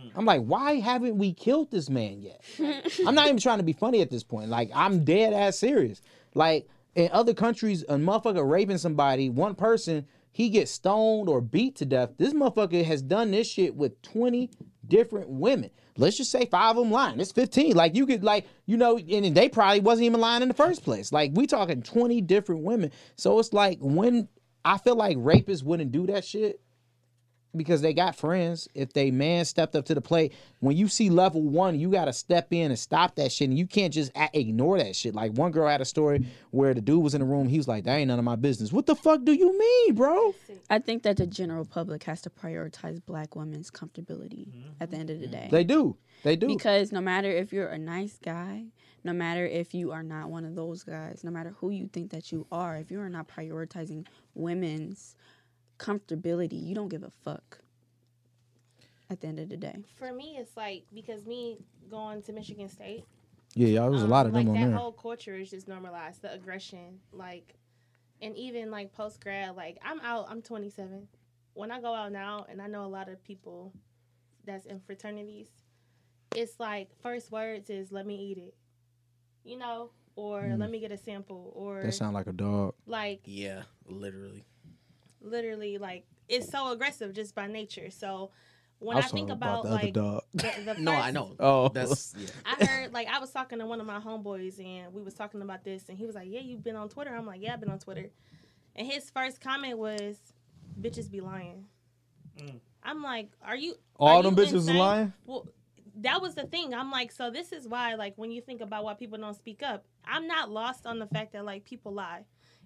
Mm. I'm like, why haven't we killed this man yet? I'm not even trying to be funny at this point. Like, I'm dead ass serious. Like, In other countries, a motherfucker raping somebody, one person, he gets stoned or beat to death. This motherfucker has done this shit with 20 different women. Let's just say five of them lying. It's 15. Like you could like, you know, and they probably wasn't even lying in the first place. Like we talking 20 different women. So it's like when I feel like rapists wouldn't do that shit because they got friends. If they man stepped up to the plate, when you see level one, you got to step in and stop that shit. And you can't just a- ignore that shit. Like one girl had a story where the dude was in the room. He was like, "That ain't none of my business." What the fuck do you mean, bro? I think that the general public has to prioritize black women's comfortability at the end of the mm-hmm. day. They do. They do. Because no matter if you're a nice guy, no matter if you are not one of those guys, no matter who you think that you are, if you are not prioritizing women's comfortability, you don't give a fuck. At the end of the day, For me, it's like because me going to Michigan State, yeah, y'all. There's a um, lot of like them on that there. whole culture is just normalized. The aggression, like, and even like post grad, like I'm out. I'm 27. When I go out now, and I know a lot of people that's in fraternities, it's like first words is "Let me eat it," you know, or Mm. "Let me get a sample," or that sound like a dog. like Yeah, literally. Literally like it's so aggressive just by nature. So when I I, think talking about, the like dog. the, the No, I know. Oh, That's yeah. I heard like I was talking to one of my homeboys and we was talking about this and he was like, "Yeah, you've been on Twitter." I'm like, "Yeah, I've been on Twitter." And his first comment was, "Bitches be lying." Mm. I'm like, "Are you all are them you bitches insane?" lying. Well, that was the thing. I'm like, so this is why like when you think about why people don't speak up, I'm not lost on the fact that like people lie.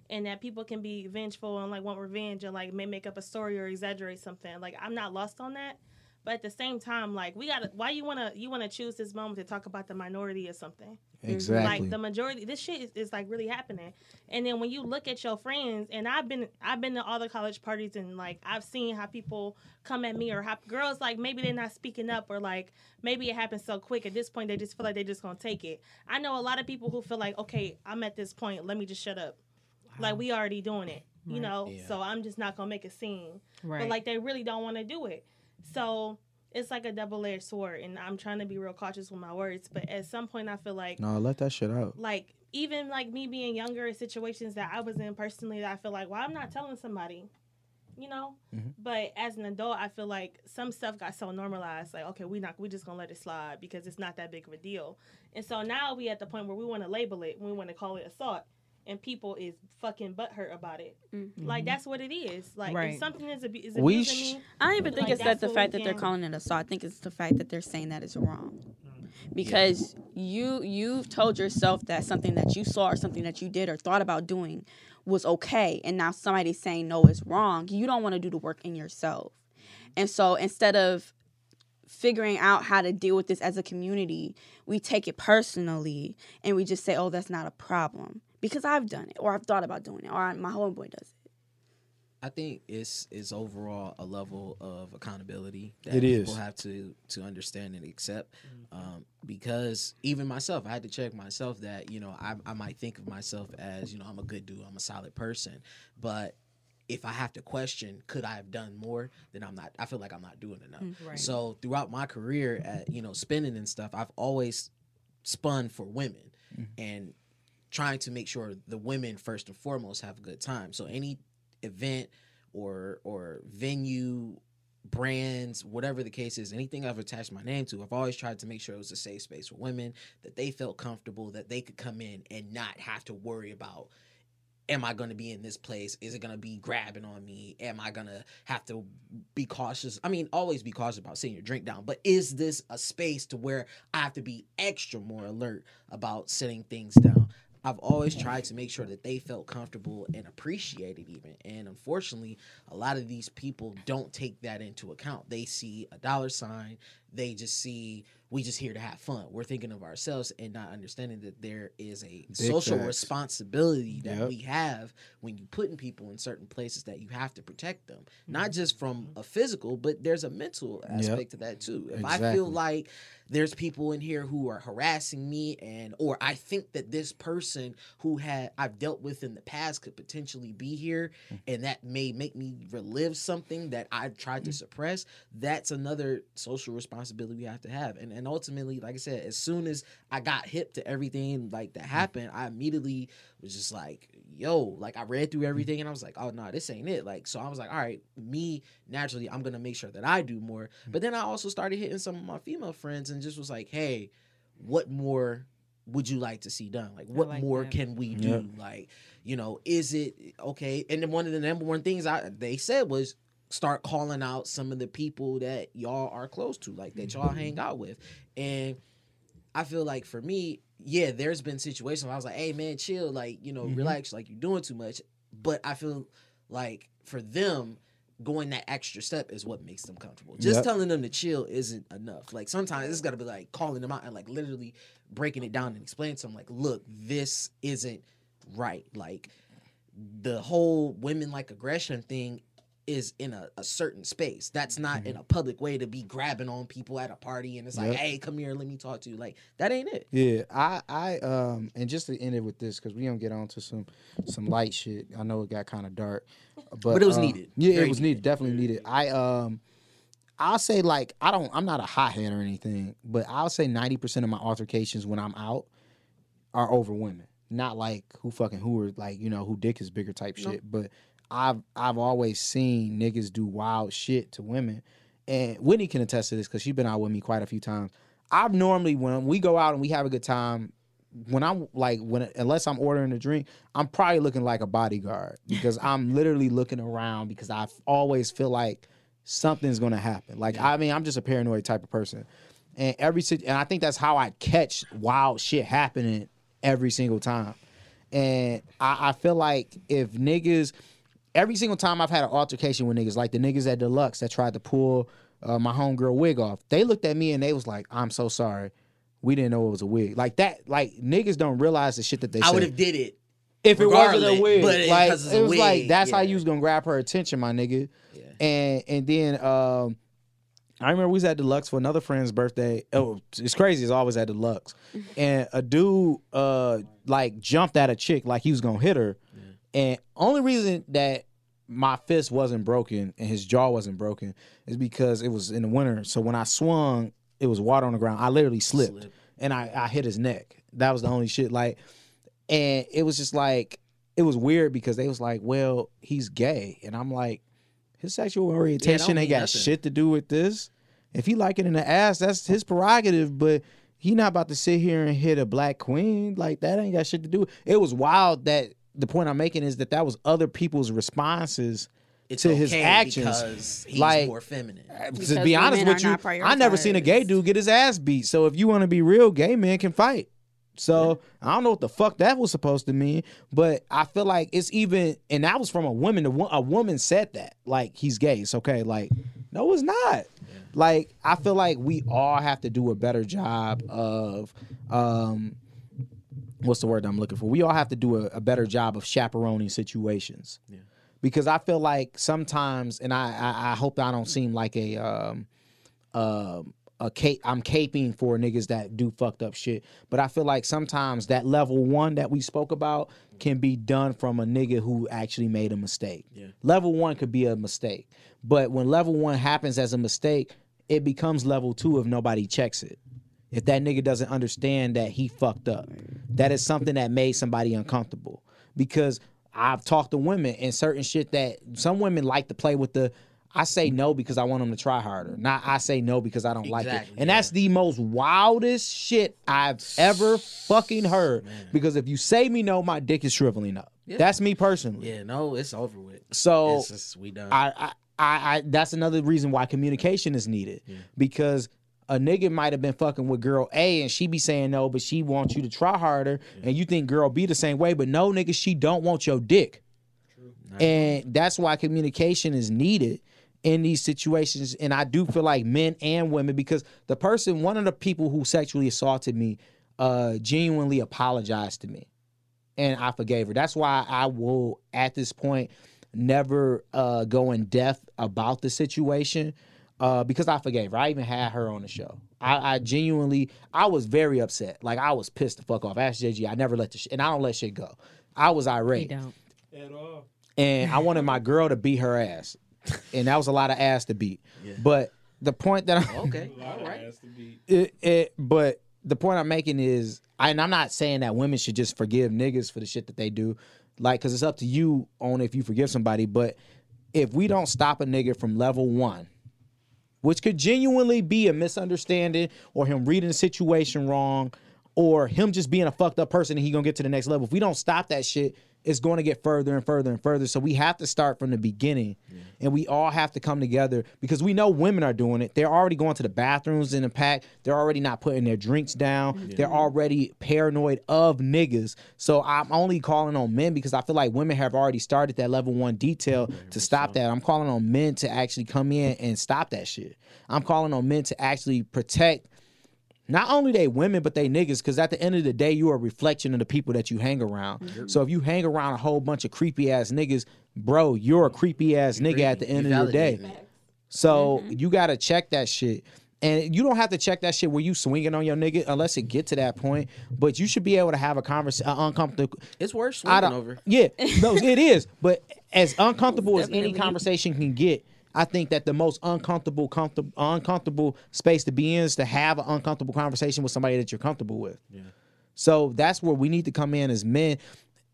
And that people can be vengeful and like want revenge and like may make up a story or exaggerate something. Like I'm not lost on that. But at the same time, like we gotta why you wanna you wanna choose this moment to talk about the minority or something. Mm-hmm. Exactly. Like the majority, this shit is, is like really happening. And then when you look at your friends, and I've been I've been to all the college parties, and like I've seen how people come at me or how girls like maybe they're not speaking up or like maybe it happens so quick at this point they just feel like they're just gonna take it. I know a lot of people who feel like okay, I'm at this point, let me just shut up. Like we already doing it, you Right. know. Yeah. So I'm just not gonna make a scene Right. but like they really don't want to do it. So it's like a double edged sword, and I'm trying to be real cautious with my words. But at some point, I feel like no, let that shit out. like even like me being younger in situations that I was in personally, that I feel like, well, I'm not telling somebody, you know. Mhm. But as an adult, I feel like some stuff got so normalized, like okay, we not we just gonna let it slide because it's not that big of a deal. And so now we at the point where we want to label it, we want to call it assault. And people is fucking butthurt about it. Mm-hmm. Like that's what it is. Like Right. if something is, abu- is abusing sh- me, I don't even think Like, it's that the fact that they're calling it assault. I think it's the fact that they're saying that it's wrong. Mm. Because you you've told yourself that something that you saw or something that you did or thought about doing was okay, and now somebody's saying no, it's wrong. You don't want to do the work in yourself, and so instead of figuring out how to deal with this as a community, we take it personally and we just say, "Oh, that's not a problem," because I've done it or I've thought about doing it or my homeboy does it. I think it's it's overall a level of accountability that It people is. have to to understand and accept. Mm-hmm. Um, because even myself, I had to check myself that you know I I might think of myself as you know I'm a good dude, I'm a solid person, but if I have to question, could I have done more? Then I'm not. I feel like I'm not doing enough. Mm-hmm. Right. So throughout my career, at you know spinning and stuff, I've always spun for women mm-hmm. and trying to make sure the women first and foremost have a good time. So any event or or venue brands whatever the case is anything i've attached my name to i've always tried to make sure it was a safe space for women that they felt comfortable that they could come in and not have to worry about am I going to be in this place? Is it going to be grabbing on me? Am I going to have to be cautious? I mean, always be cautious about setting your drink down, but is this a space to where I have to be extra more alert about setting things down? I've always tried to make sure that they felt comfortable and appreciated even. And unfortunately, a lot of these people don't take that into account. They see a dollar sign, they just see we just here to have fun. We're thinking of ourselves and not understanding that there is a social facts. responsibility that Yep. we have when you putting people in certain places that you have to protect them. Mm-hmm. Not just from a physical, but there's a mental aspect to that too. If I feel like there's people in here who are harassing me and or I think that this person who had I've dealt with in the past could potentially be here Mm. and that may make me relive something that I tried Mm. to suppress, that's another social responsibility responsibility we have to have. And and ultimately, like I said, as soon as I got hip to everything like that happened, I immediately was just like, yo, like I read through mm-hmm. everything and I was like, oh no, this ain't it. Like so I was like, all right, me naturally, I'm gonna make sure that I do more. Mm-hmm. But then I also started hitting some of my female friends and just was like, hey, what more would you like to see done? Like what like more that. can we do? Yeah. Like, you know, is it okay? And then one of the number one things I they said was start calling out some of the people that y'all are close to, like that y'all mm-hmm. hang out with. And I feel like for me, yeah, there's been situations where I was like, hey man, chill, like, you know, Mhm. relax, like you're doing too much. But I feel like for them, going that extra step is what makes them comfortable. Just Yep. telling them to chill isn't enough. Like sometimes it's gotta be like calling them out and like literally breaking it down and explaining to them like, look, this isn't right. Like the whole women like aggression thing is in a, a certain space. That's not in a public way to be grabbing on people at a party and it's like, Yep. hey, come here, let me talk to you. Like that ain't it. Yeah, I, I, um, and just to end it with this, because we don't get on to some, some light shit. I know it got kind of dark, but, But it was um, needed. Yeah, Very it was needed. Definitely needed. I, um, I'll say like I don't. I'm not a hothead or anything, but I'll say ninety percent of my altercations when I'm out are over women. Not like who fucking who or like you know who dick is bigger type shit. But I've I've always seen niggas do wild shit to women, and Whitney can attest to this because she's been out with me quite a few times. I've normally when we go out and we have a good time. When I'm like when unless I'm ordering a drink, I'm probably looking like a bodyguard because I'm literally looking around because I always feel like something's gonna happen. Like I mean, I'm just a paranoid type of person, and every and I think that's how I catch wild shit happening every single time. And I, I feel like if niggas, every single time I've had an altercation with niggas, like the niggas at Deluxe that tried to pull uh, my homegirl wig off, they looked at me and they was like, "I'm so sorry." We didn't know it was a wig. Like that, like niggas don't realize the shit that they I would have did it. if it wasn't a wig. but it- like 'cause it's it a was like wig, that's how you was gonna grab her attention, my nigga. Yeah. And and then um I remember we was at Deluxe for another friend's birthday. Oh, it's crazy. It's always at Deluxe, and a dude uh like jumped at a chick like he was gonna hit her, and only reason that my fist wasn't broken and his jaw wasn't broken is because it was in the winter. So when I swung, it was water on the ground. I literally slipped, Slip. and I I hit his neck. That was the only shit. Like, and it was just like it was weird because they was like, well, he's gay, and I'm like, his sexual orientation mean ain't got nothing. shit to do with this. If he like it in the ass, that's his prerogative. But he not about to sit here and hit a black queen like that. Ain't got shit to do. It was wild that the point I'm making is that that was other people's responses. It's To his actions, because he's like- more feminine. to be honest with you, I never seen a gay dude get his ass beat. So if you want to be real, gay men can fight. So I don't know what the fuck that was supposed to mean, but I feel like it's even, and that was from a woman. A, a woman said that, like he's gay. It's okay. Like no, it's not. Like I feel like we all have to do a better job of, um, what's the word I'm looking for? We all have to do a, a better job of chaperoning situations. Yeah. Because I feel like sometimes, and I, I, I hope I don't seem like a um, um a cape I'm caping for niggas that do fucked up shit. But I feel like sometimes that level one that we spoke about can be done from a nigga who actually made a mistake. Yeah. Level one could be a mistake. But when level one happens as a mistake, it becomes level two if nobody checks it. If that nigga doesn't understand that he fucked up. That is something that made somebody uncomfortable. Because I've talked to women and certain shit that some women like to play with the I say no because I want them to try harder. Not I say no because I don't like it. And yeah. that's the most wildest shit I've ever fucking heard. Because if you say me no, my dick is shriveling up. Yeah. That's me personally. Yeah, no, it's over with. So It's just, we done. I, I, I, I, that's another reason why communication is needed because a nigga might have been fucking with girl A and she be saying no, but she wants you to try harder, and you think girl B the same way, but no, nigga, she don't want your dick, and that's why communication is needed in these situations. And I do feel like men and women because the person, one of the people who sexually assaulted me, uh, genuinely apologized to me and I forgave her. That's why I will, at this point, never uh, go in depth about the situation uh, because I forgave her. I even had her on the show. I, I genuinely, I was very upset. Like I was pissed the fuck off. Ask JG. I never let the sh- and I don't let shit go. I was We irate, don't. At all. and I wanted my girl to beat her ass, and that was a lot of ass to beat. Yeah. But the point that I'm Okay, A lot all right. has to be. it, it but the point I'm making is and I'm not saying that women should just forgive niggas for the shit that they do. Like cuz it's up to you on if you forgive somebody, but if we don't stop a nigga from level 1, which could genuinely be a misunderstanding or him reading the situation wrong or him just being a fucked up person and he to get to the next level. If we don't stop that shit, it's going to get further and further and further. So we have to start from the beginning and we all have to come together because we know women are doing it. They're already going to the bathrooms in the pack. They're already not putting their drinks down. They're already paranoid of niggas. So I'm only calling on men because I feel like women have already started that level one detail to stop that. I'm calling on men to actually come in and stop that shit. I'm calling on men to actually protect not only they women but they niggas because at the end of the day you are a reflection of the people that you hang around. Mm-hmm. So if you hang around a whole bunch of creepy ass niggas bro you're a creepy ass nigga at the end of the day. so mm-hmm. you gotta check that shit. And you don't have to check that shit where you swinging on your nigga unless it get to that point but you should be able to have a conversation uncomfortable It's worse swinging over. Yeah, no, it is. But as uncomfortable as any conversation can get, I think that the most uncomfortable, comfortable, uncomfortable space to be in is to have an uncomfortable conversation with somebody that you're comfortable with. Yeah. So that's where we need to come in as men,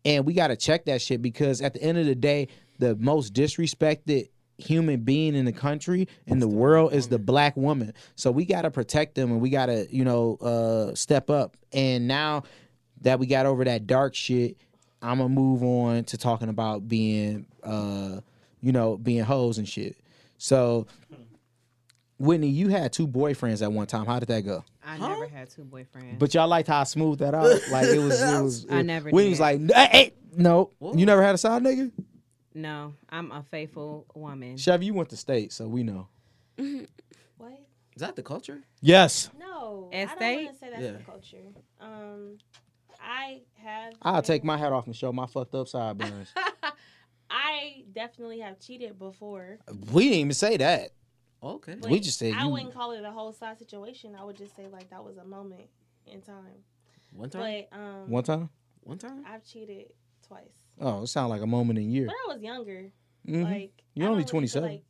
and we got to check that shit because at the end of the day, the most disrespected human being in the country in the world is the black woman. So we got to protect them and we got to, you know, uh step up. And now that we got over that dark shit, I'm gonna move on to talking about being uh you know, being hoes and shit. So Whitney, you had two boyfriends at one time. How did that go? I never had two boyfriends. But y'all liked how I smoothed that out. Like it was, it was. I it- never Whitney did. was like, hey, hey, no, you never had a side nigga. no, I'm a faithful woman. Chevy, you went to state, so we know. What? Is that the culture? Yes, No, And I don't want to say that's Yeah. the culture. Um, I have. I'll been- take my hat off and show my fucked up sideburns. I definitely have cheated before. we didn't even say that. Okay. But We just said I you- wouldn't call it a whole side situation. I would just say like that was a moment in time. One time. But um, One time. One time. I've cheated twice. Oh, it sounded like a moment in year. But I was younger. Mhm. Like You're I only don't really feel 27. Like,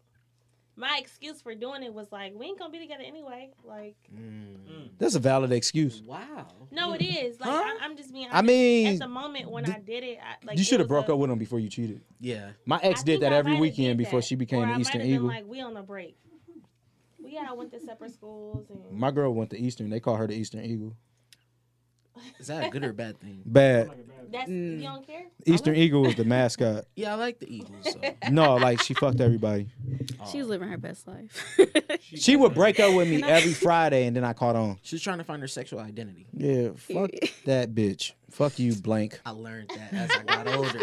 my excuse for doing it was like we ain't gonna be together anyway. Like Mm. That's a valid excuse. Wow. no, it is. Like Huh? I, I'm just being. I mean, at the moment when I did it, I, like you should have broke a- up with him before you cheated. Yeah. My ex I did that I every weekend did before that. she became or the I Eastern might Eagle. Like we on a break. We yeah, I went to separate schools and My girl went to Eastern. They call her the Eastern Eagle. Is that a good or bad thing? Bad. that's Mm. you don't care. Eastern Eagle was the mascot. Yeah, I like the Eagles. So. No, like she fucked everybody. She's living her best life. She would break up with me every Friday, and then I caught on. She's trying to find her sexual identity. Yeah, fuck that bitch. Fuck you, blank. I learned that as I got older.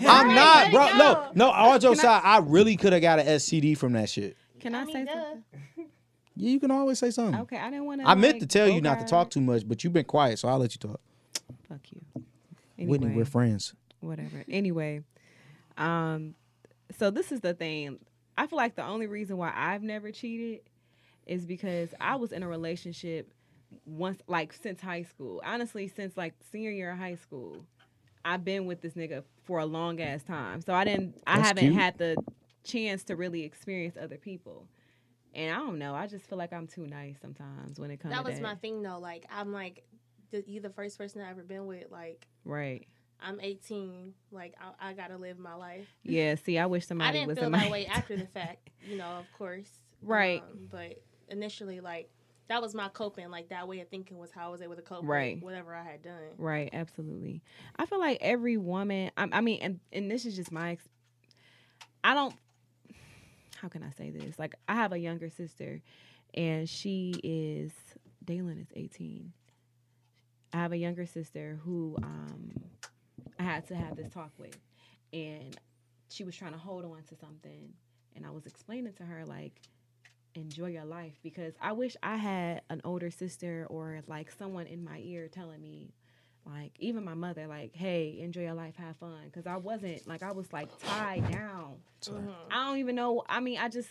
I'm Alright, not, let bro. No, go. no. All jokes aside, I really could have got an STD from that shit. Can I, I mean, say duh. something? Yeah, you can always say something. Okay, I didn't want to. I meant to tell you not to talk too much, but you've been quiet, so I'll let you talk. Fuck you. Whitney, we're friends. whatever. Anyway, um, so this is the thing. I feel like the only reason why I've never cheated is because I was in a relationship once, like since high school. Honestly, since like senior year of high school, I've been with this nigga for a long ass time. So I didn't, I That's haven't cute. had the chance to really experience other people. And I don't know. I just feel like I'm too nice sometimes when it comes That was that. my thing though. Like I'm like, you the first person I ever been with. Like right. I'm 18. Like I, I gotta live my life. Yeah. See, I wish I somebody didn't was feel that my way after the fact. You know, of course. Right. Um, but initially, like that was my coping. Like that way of thinking was how I was able to cope. Right. With whatever I had done. Right, absolutely. I feel like every woman. I, I mean, and and this is just my. Ex- I don't. How can I say this? Like, I have a younger sister, and she is. Dalen is eighteen. I have a younger sister who um, I had to have this talk with, and she was trying to hold on to something, and I was explaining to her like, enjoy your life because I wish I had an older sister or like someone in my ear telling me like even my mother like hey enjoy your life have fun because I wasn't like I was like tied down mm-hmm. I don't even know I mean I just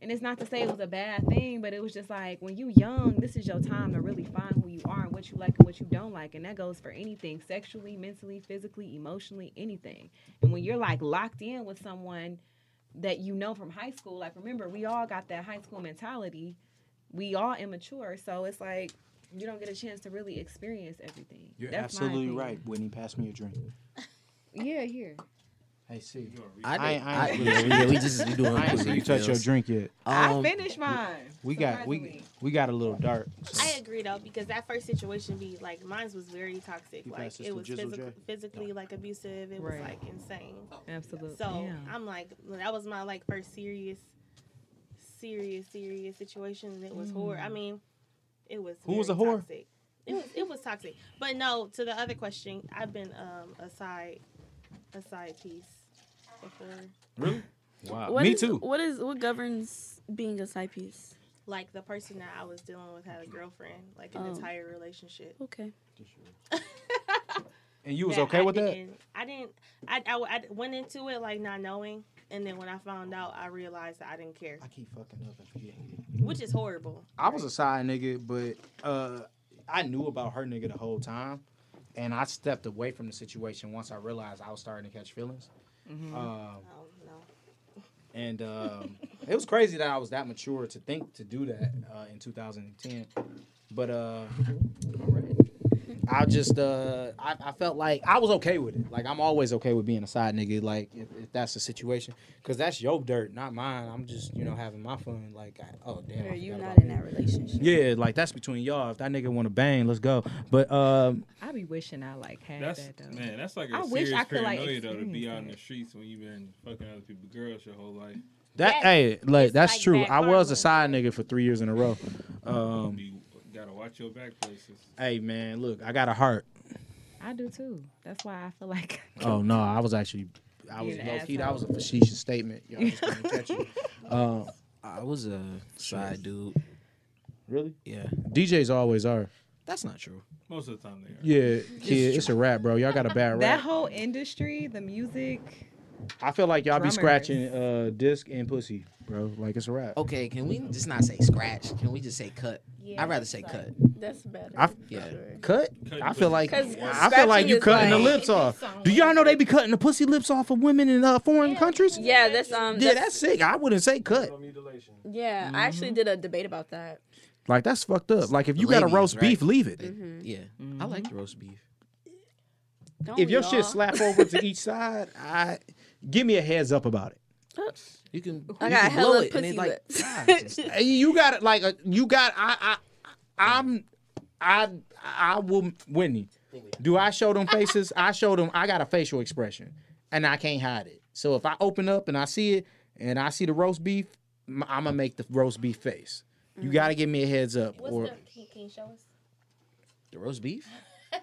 and it's not to say it was a bad thing but it was just like when you young this is your time to really find who you are and what you like and what you don't like and that goes for anything sexually mentally physically emotionally anything and when you're like locked in with someone that you know from high school. Like remember, we all got that high school mentality. We all immature, so it's like you don't get a chance to really experience everything. You're That's absolutely opinion. right, Whitney. Pass me a drink. Yeah, here. Hey, see. I, I- did- I- I, yeah, we, yeah, we just we doing I ain't see you touch your drink yet. I Um, finished mine. We got we surprisingly. we got a little dark. so- I agree though because that first situation be like mine was very toxic. You Like pass this it was Jizzle physical, J? physically like abusive. It Right. was like insane. absolutely. So yeah. I'm like that was my like first serious, serious, serious situation. And it was horror. I mean, it was. Who was a whore? Toxic. It was it was toxic. But no, to the other question, I've been um a side a side piece before. Really? Wow. What Me is- too. What is what governs being a side piece? Like the person that I was dealing with had a girlfriend, like an Oh. entire relationship. Okay. And you was that okay I with that? didn't- I didn't. I, I, I went into it like not knowing, and then when I found out, I realized that I didn't care, I keep fucking up and forgetting. Which is horrible. I was a side nigga, but uh, I knew about her nigga the whole time, and I stepped away from the situation once I realized I was starting to catch feelings. Um, Oh no. and um, it was crazy that I was that mature to think to do that uh, in 2010. But uh, I just uh, I, I felt like I was okay with it. Like I'm always okay with being a side nigga. Like if, if that's the situation, because that's your dirt, not mine. I'm just you know having my fun. Like I, oh damn, I Or you forgot not in me. that relationship? Yeah, like that's between y'all. If that nigga want to bang, let's go. But um, I be wishing I like had That's that though. man, that's like a I wish serious I could, like, paranoia though to be experience out in the streets when you've been fucking other people's girls your whole life. that Yes, hey, like that's like true. bad I was a side nigga for three years in a row. Um, you gotta watch your back places. hey man, look, I got a heart. I do too. That's why I feel like. Oh no, I was actually, I was low key. That was a asshole. facetious statement. Y'all just didn't catch it. Uh, I was a side dude. really? Yeah, DJs always are. that's not true. Most of the time they are. Yeah, kid, it's a rap, bro. Y'all got a bad rap. that whole industry, the music. I feel like y'all be scratching uh, disc and pussy, bro. Like it's a rap. Okay, can we just not say scratch? Can we just say cut? Yeah, I'd rather say like- cut. That's better. I- Yeah. sure. Cut? Cutting I feel like I feel like you scratching is cutting the lips off. Do y'all know they be cutting the pussy lips off of women in uh, foreign countries? Yeah, that's um. Yeah, that's, that's sick. I wouldn't say cut. yeah. I Mm-hmm. actually did a debate about that. Like that's fucked up. Like if The you got a roast right? beef, leave it. Mm-hmm. Yeah, I like the roast beef. Don't If we your all? shit slap over to each side, I give me a heads up about it. You can. I you got can hella blow it and pussy it like lips. it's just- uh, You got it like a, you got I I I'm I I will Whitney. Do I show them faces? I show them I got a facial expression and I can't hide it. So if I open up and I see it and I see the roast beef, I'm gonna make the roast beef face. You mm-hmm. got to give me a heads up What's or the? Can, can you show us? the roast beef.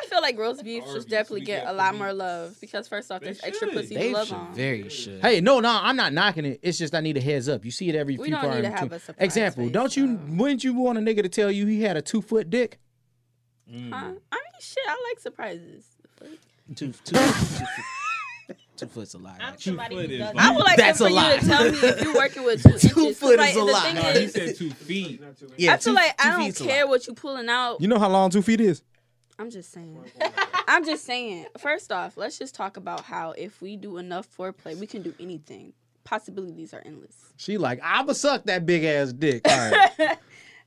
I feel like roast beef Arby's, should definitely get a lot more love because first off, there's extra should. pussy to They love should on. very should. Hey, no, no, I'm not knocking it. It's just I need a heads up. You see it every We few don't far need in to have between. a surprise Example, face, don't you though. wouldn't you want a nigga to tell you he had a two foot dick? Mm. Huh? I mean, shit, I like surprises. Two, two, two, two, two foot's a lot. I'm actually. somebody foot who is does like- I would like That's for a you lot. to tell me if you're working with two, Two inches. foot like, is a the lot. Thing Nah, he is, said two feet. Yeah, I feel two- like I don't care what you're pulling out. You know how long two feet is? I'm just saying. I'm just saying. First off, let's just talk about how if we do enough foreplay, we can do anything. Possibilities are endless. She like, I'ma suck that big ass dick. All right.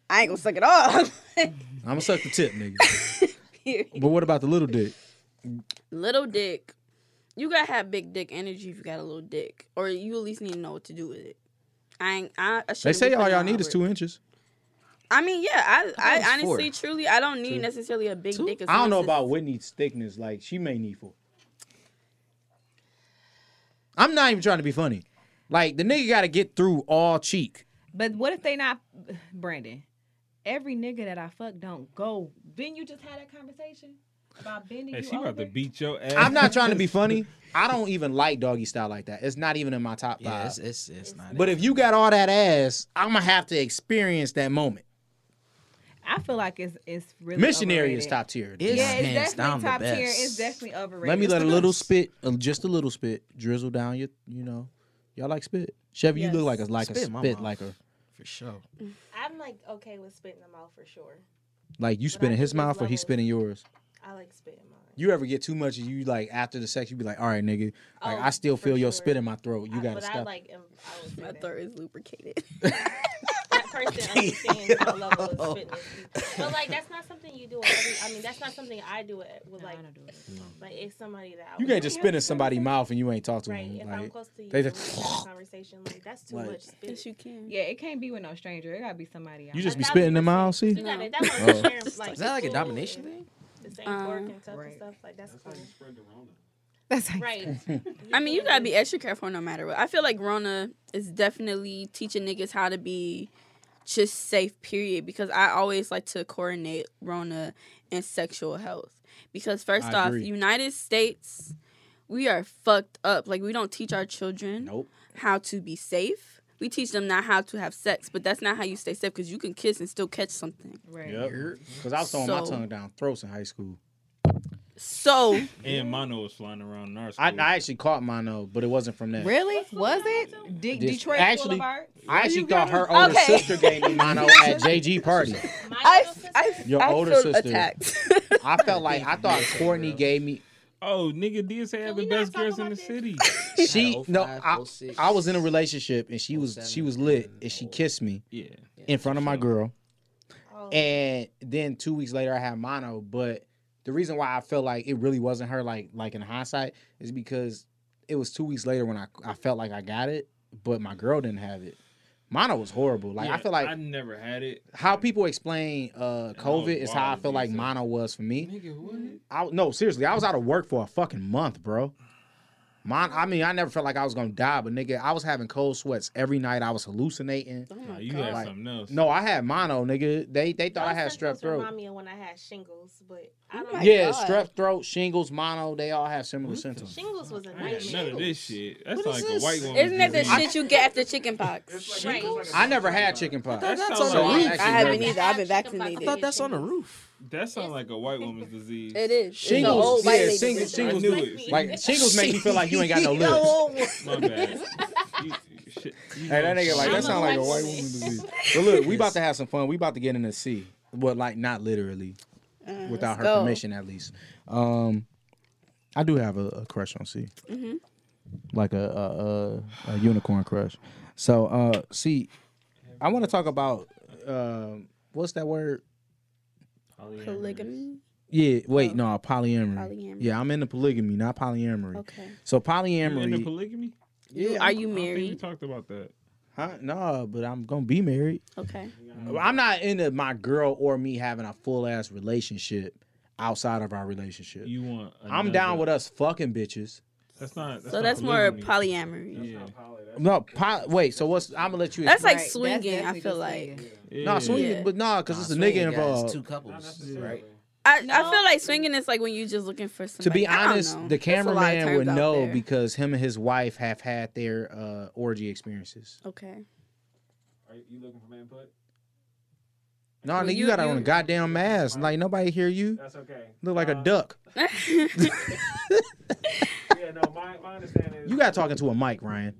I ain't gonna suck it off. I'ma suck the tip, nigga. But what about the little dick? little dick. You gotta have big dick energy if you got a little dick, or you at least need to know what to do with it. I ain't. I, I They say all y'all on need is two inches. I mean, yeah. I, I, it's four. honestly, truly, I don't need Two. necessarily a big Two? dick. As I don't know as about Whitney's thickness. Like she may need four. I'm not even trying to be funny. Like the nigga got to get through all cheek. But what if they not, Brandon? Every nigga that I fuck don't go. Didn't you just had that conversation about bending Hey, you she about over? to beat your ass. I'm not trying to be funny. I don't even like doggy style like that. It's not even in my top Yeah, five. it's it's, it's not. but if you got all that ass, I'm gonna have to experience that moment. I feel like it's it's really Missionary is top tier. It's Yeah, hands it's down definitely the top tier. It's definitely overrated. Let me It's let a the little spit, uh, just a little spit, drizzle down your, you know. Y'all like spit? Chevy, you look like a like Spit a spit, like a for sure. I'm like okay with spitting them out for sure. like you But spit in his think there's mouth or he levels. spit in yours. I like spit in mine. You ever get too much and you like after the sex you be like, all right, nigga, like Oh, I still for feel your spit in my throat. You I- gotta but I stop. like. um, I My throat is lubricated. that person understands my level of fitness. But like, that's not something you do. Every, I mean, that's not something I do it with No, like. I don't do it. Like it's somebody that I you would- can't just spit in somebody's mouth and you ain't talk to Right, them. if I'm close to you, they they just- just have a conversation. Like that's too Like- much spit. yes, you can. Yeah, it can't be with no stranger. It gotta be somebody else. you just be spitting in thousand the mouth, see? No. it. Oh. sharing. Like Is that like a domination thing? The same Um, fork and cup right. and stuff. Like that's cool. That's how Right. I mean, you gotta be extra careful no matter what. I feel like Rona is definitely teaching niggas how to be just safe, period. Because I always like to coordinate Rona and sexual health. Because first I off, agree. United States, we are fucked up. Like we don't teach our children Nope. how to be safe. We teach them not how to have sex, but that's not how you stay safe because you can kiss and still catch something. Right. Yep. Because I was throwing my tongue down throats in high school. So And mono was flying around in our school. I, I actually caught mono, but it wasn't from that. Really? Was it? De- This- Detroit actually- Boulevard? I actually thought her it? older Okay. sister gave me mono at JG party. I, I, Your I older feel sister. attacked. I felt like I thought Courtney gave me. oh, nigga did say have the best girls in the this? city. She no, I, I was in a relationship and she was she was lit and she kissed me Yeah. in front of my girl. Oh. And then two weeks later, I had mono. But the reason why I felt like it really wasn't her, like like in hindsight, is because it was two weeks later when I I felt like I got it, but my girl didn't have it. Mono was horrible. Like I feel like I never had it. how people explain uh COVID is how I wild, feel like mono was for me. Nigga, what? I no seriously, I was out of work for a fucking month, bro. Mon, I mean, I never felt like I was gonna die, but nigga, I was having cold sweats every night. I was hallucinating. oh Nah, you God. had Like, something else. No, I had mono, nigga. They they thought I had strep throat. Remind me of when I had shingles, but I Oh don't. my Yeah, God. strep throat, shingles, mono, they all have similar symptoms. Shingles was a nightmare. had none of this shit. That's What like is a this? white woman. Isn't that the shit you get after chicken pox? Right. I never had chicken pox. That That's sounds on the roof. I haven't either. I've been vaccinated. I thought that's on the roof. That sounds like a white woman's disease. It is. It's Shingles, old yeah, lady shingles, disease. shingles. I knew Like it. Like shingles make you feel like you ain't got no lips. My bad. You- shit, you Hey, that nigga like that a sound like a white white woman. woman disease. But look, we about to have some fun. We about to get in the sea, but like not literally, Uh, without her go. permission at least. Um, I do have a, a crush on C, Mhm. like a, a, a, a unicorn crush. So, uh, see, I want to talk about um, what's that word? Polygamy. Yeah, wait, Oh. no, polyamory. Polyamory. Yeah, I'm into polygamy, not polyamory. Okay. So polyamory. You into polyamory, polygamy? yeah, Are you I don't think we talked about that. huh? No, but I'm gonna be married. Okay. I'm not into my girl or me having a full ass relationship outside of our relationship. You want? I'm down with us fucking bitches. That's not. That's So not that's more polygamy. polyamory. Yeah. No, po- wait. So what's? I'm gonna let you. That's like Right, that's swinging. I feel like. swinging. yeah. no swinging, Yeah. but nah, because Nah, it's a nigga guys, involved. Two couples, right? I, I feel like swinging is like when you just looking for somebody. To be honest, the There's a lot of cameraman would know there. because him and his wife have had their uh, orgy experiences. Okay. Are you looking for my input? No, Well, nigga, you, you- got on a goddamn mask. Like nobody hear you. That's okay. Look like a Uh, duck. Yeah, no, my, my understanding is. You got talking to a mic, Ryan.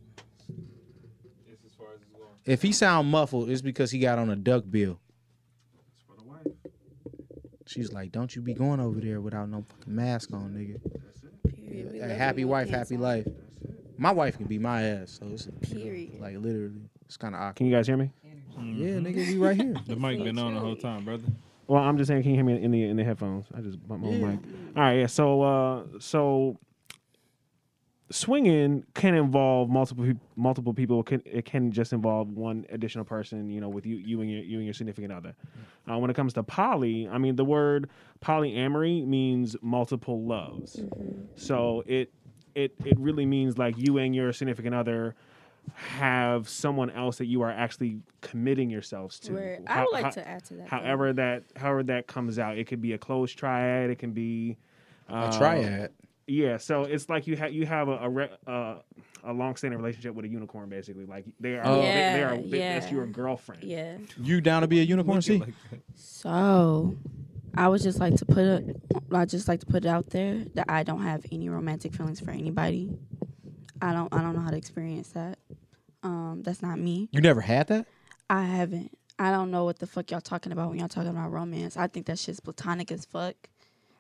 It's as far as it's going. If he sound muffled, it's because he got on a duck bill. It's for the wife. She's like, "Don't you be going over there without no fucking mask on, nigga." That's it. Period. We A happy wife, happy on. life. My wife can be my ass, so it's Period. like literally, it's kind of awkward. Can you guys hear me? Yeah, nigga, we right here. The mic been on the whole time, brother. Well, I'm just saying, can you hear me in the in the headphones? I just bumped my Yeah. mic. All right, yeah. So, uh, so swinging can involve multiple multiple people. It can it can just involve one additional person. You know, with you you and your you and your significant other. Uh, when it comes to poly, I mean, the word polyamory means multiple loves. So it it it really means like you and your significant other have someone else that you are actually committing yourselves to. Where I How- would like how- to add to that. though. however that however that comes out it could be a closed triad it can be uh, A triad. yeah so it's like you have you have a a, re- uh, a long-standing relationship with a unicorn basically like they are Oh. they, they are Yeah, they, that's yeah. your girlfriend Yeah. You down to be a unicorn? See? So, I would just like to put it. I just like to put it out there that I don't have any romantic feelings for anybody. I don't. I don't know how to experience that. Um, that's not me. You never had that? I haven't. I don't know what the fuck y'all talking about when y'all talking about romance. I think that shit's platonic as fuck.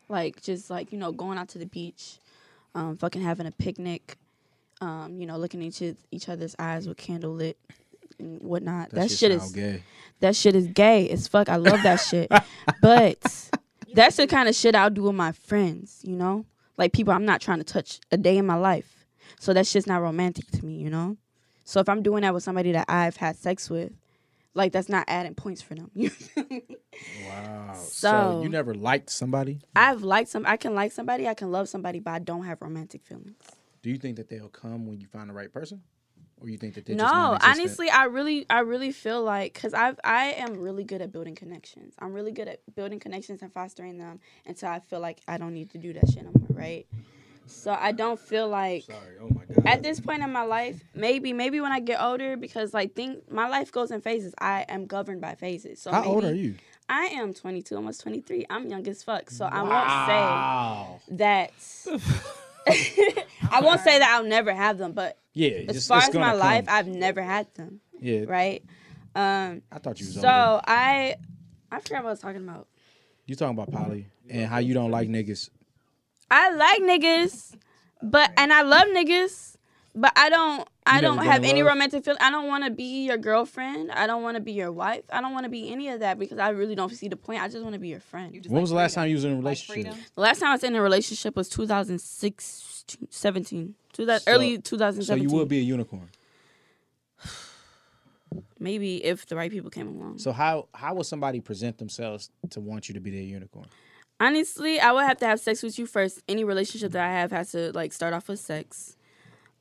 like just like you know going out to the beach, um, fucking having a picnic, um, you know looking into each other's eyes with candle lit and whatnot. That, shit is gay. that shit is gay as fuck. I love that shit, but that's the kind of shit I'll do with my friends. You know, like people I'm not trying to touch a day in my life, so that's just not romantic to me. You know, so if I'm doing that with somebody that I've had sex with. Like that's not adding points for them. Wow. So, So- you never liked somebody? I've liked some. I can like somebody. I can love somebody, but I don't have romantic feelings. Do you think that they'll come when you find the right person, or you think that they're No, just honestly, I really, I really feel like because I've, I am really good at building connections. I'm really good at building connections and fostering them until I feel like I don't need to do that shit no more, right? So I don't feel like Sorry. Oh my god. at this point in my life, maybe, maybe when I get older, because like think my life goes in phases. I am governed by phases. So How old maybe- are you? I am 22, almost 23. I'm young as fuck, so I Wow. won't say that. I won't say that I'll never have them, but Yeah. as it's- far it's as my come. life, I've never had them. yeah. Right. Um. I thought you was So older. I, I forgot what I was talking about. You talking about Polly and how you don't like niggas? I like niggas, but and I love niggas, but I don't. I don't have any love? romantic feel. I don't want to be your girlfriend. I don't want to be your wife. I don't want to be any of that because I really don't see the point. I just want to be your friend. You When like was the last time you was in a relationship? freedom? The last time I was in a relationship was 2006, 17, 2000, So- early so 2017. you would be a unicorn. maybe if the right people came along. So how how would somebody present themselves to want you to be their unicorn? Honestly, I would have to have sex with you first. Any relationship that I have has to like start off with sex.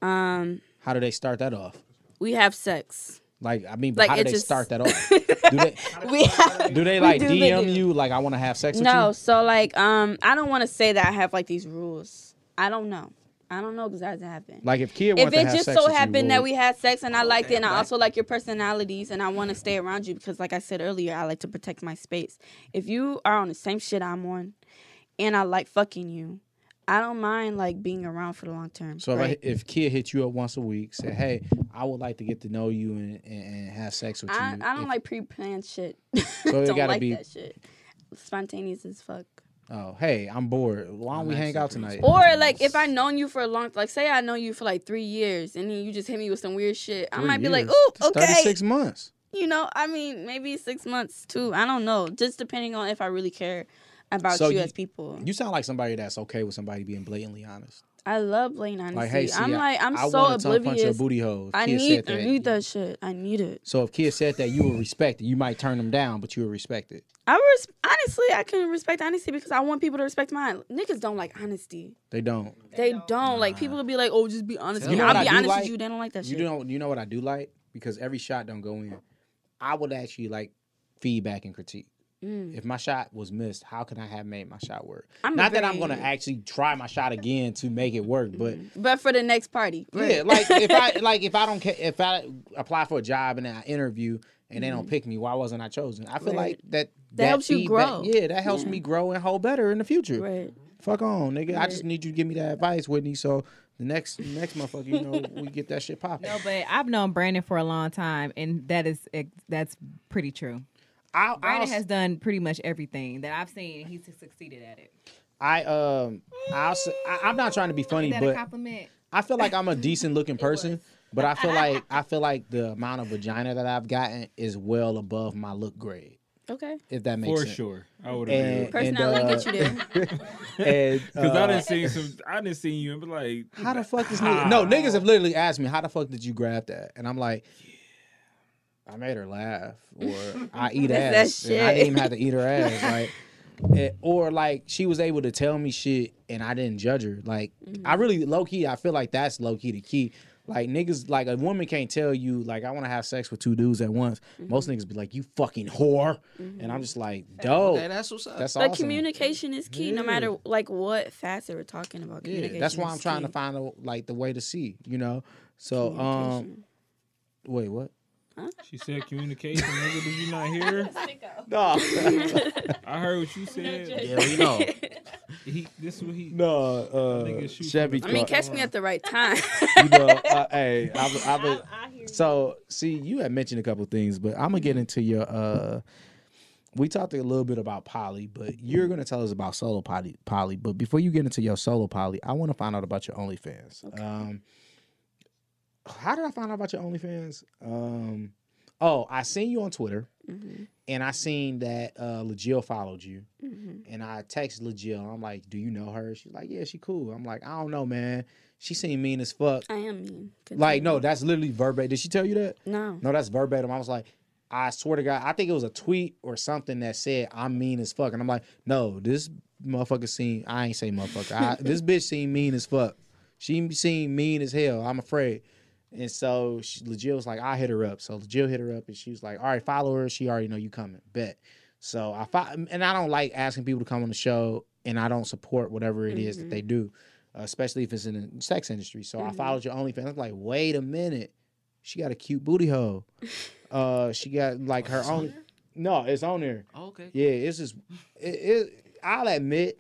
Um, How do they start that off? we have sex. Like I mean, but Like, how do they just- start that off? do they We have, do they like do, DM you like I want to have sex with you? no, so like um, I don't want to say that I have like these rules. I don't know. I don't know because that hasn't happened. Like if Kia if wanted to it have just sex so with you, happened that we had sex and I oh, liked it and I also like your personalities and I want to stay around you because like I said earlier, I like to protect my space. If you are on the same shit I'm on and I like fucking you, I don't mind like being around for the long term. So right? if, I, if Kia hit you up once a week, say, "Hey, I would like to get to know you and, and, and have sex with I, you," I don't if- like pre-planned shit. it don't gotta like be- that shit. Spontaneous as fuck. Oh, hey, I'm bored. Why don't we hang out tonight? Or like if I known you for a long, like say I know you for like three years, and then you just hit me with some weird shit, I Three might be like, years. "Ooh, That's okay." Thirty-six months. You know, I mean, maybe six months too. I don't know, just depending on if I really care about So you, you- as people. You sound like somebody that's okay with somebody being blatantly honest. I love blatant honesty. Like, hey, see, I'm I- like, I'm I so want to punch your oblivious. booty hole. I Kia need, said I that, need that shit. I need it. So if Kia said that, you would respect it. You might turn them down, but you would respect it. I res- honestly, I can respect honesty because I want people to respect mine. Niggas don't like honesty. They don't. They don't. Like people will be like, "Oh, just be honest." You know I'll be honest like? with you. They don't like that You shit. know. You know what I do like because every shot don't go in. I would actually like feedback and critique. Mm. If my shot was missed, how can I have made my shot work? I'm a Not that I'm gonna actually try my shot again to make it work, but But for the next party, yeah, like if I like if I don't ca- if I apply for a job and I interview and they don't pick me, why wasn't I chosen? I feel Mm-hmm. Right. like that That helps you grow. Yeah, that helps Yeah. me grow and hold better in the future. right. Fuck on, nigga. I just need you to give me that advice, Whitney. So the next next motherfucker, you know, we get that shit popping. No, but I've known Brandon for a long time, and that is that's pretty true. I, Brandon I'll- has done pretty much everything that I've seen. He's succeeded at it. I um I'll I, I'm not trying to be funny, Is that a but compliment? I feel like I'm a decent looking person. But I feel like I feel like the amount of vagina that I've gotten is well above my look grade. Okay. If that makes For sense. sure, I would agree. And, with Personality and, get you there. Because uh, I didn't see some. I didn't see you and be like, How the fuck this nigga? No, niggas have literally asked me, how the fuck did you grab that? And I'm like, I made her laugh, or I eat That's that ass. and I didn't even have to eat her ass, like, eh, or like she was able to tell me shit and I didn't judge her. Like, I really low key, I feel like that's low key the key. Like niggas, like a woman can't tell you, like I want to have sex with two dudes at once. Most niggas be like, you fucking whore, and I'm just like, dope. Okay, that's what's up. That's But awesome. communication is key, no matter like what facet we're talking about. Yeah, Communication that's why I'm trying to find a, like the way to see, you know. So, um, wait, what? She said communication. nigga, did you not hear? No, I heard what you said. yeah, we know. He, this is what he. no. Uh, Nigga shoot Chevy. I mean, catch me at the right time. you know, uh, hey, I've, I've been, I, I hear you. so see, you had mentioned a couple things, but I'm gonna get into your uh we talked a little bit about poly, but you're gonna tell us about solo poly. Poly, but before you get into your solo poly, I want to find out about your OnlyFans. Um, how did I find out about your OnlyFans? Um, oh, I seen you on Twitter, Mhm. and I seen that uh, Legil followed you, Mhm. and I texted Legil. I'm like, "Do you know her?" She's like, "Yeah, she cool." I'm like, "I don't know, man. She seemed mean as fuck." I am mean. Like, no, that's literally verbatim. Did she tell you that? no. No, that's verbatim. I was like, I swear to God, I think it was a tweet or something that said I'm mean as fuck, and I'm like, no, this motherfucker seem I ain't say motherfucker. I, this bitch seem mean as fuck. She seemed mean as hell. I'm afraid. And so she, Legit was like, I hit her up. So Legit hit her up, and she was like, all right, follow her. She already know you coming. Bet. So I fo- and I don't like asking people to come on the show, and I don't support whatever it is that they do, uh, especially if it's in the sex industry. So I Mhm. followed your OnlyFans. I'm like, wait a minute, she got a cute booty hole. Uh, she got like her It's own. No, it's on there. Oh, okay. Yeah, it's just. It, it, I'll admit,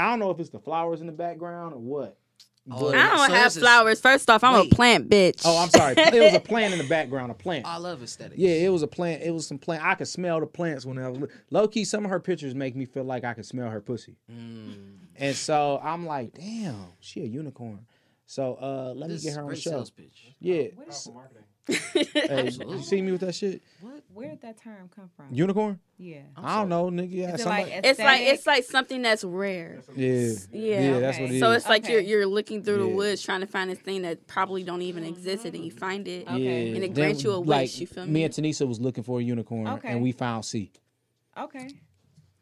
I don't know if it's the flowers in the background or what. Oh, but- I don't So have this is- flowers. First off, I'm Wait. a plant bitch. oh, I'm sorry. It was a plant in the background. A plant. I love aesthetics. Yeah, it was a plant. It was some plant. I could smell the plants when I was low key. Some of her pictures make me feel like I could smell her pussy, Mm. and so I'm like, damn, she a unicorn. So uh, let This me get her on the show. sales pitch. Yeah, Where did, hey, you see me with that shit? What? where did that term come from? Unicorn? yeah. I'm I don't know, nigga. Yeah, Is it somebody. like it's like it's like something that's rare. yeah, Yeah. yeah, that's what it is. So it's like you're you're looking through the woods trying to find this thing that probably don't even exist, and you find it. Okay. Yeah, And it Then, grants you a like, wish, you feel Me me? and Tanisa was looking for a unicorn, Okay. and we found C. Okay.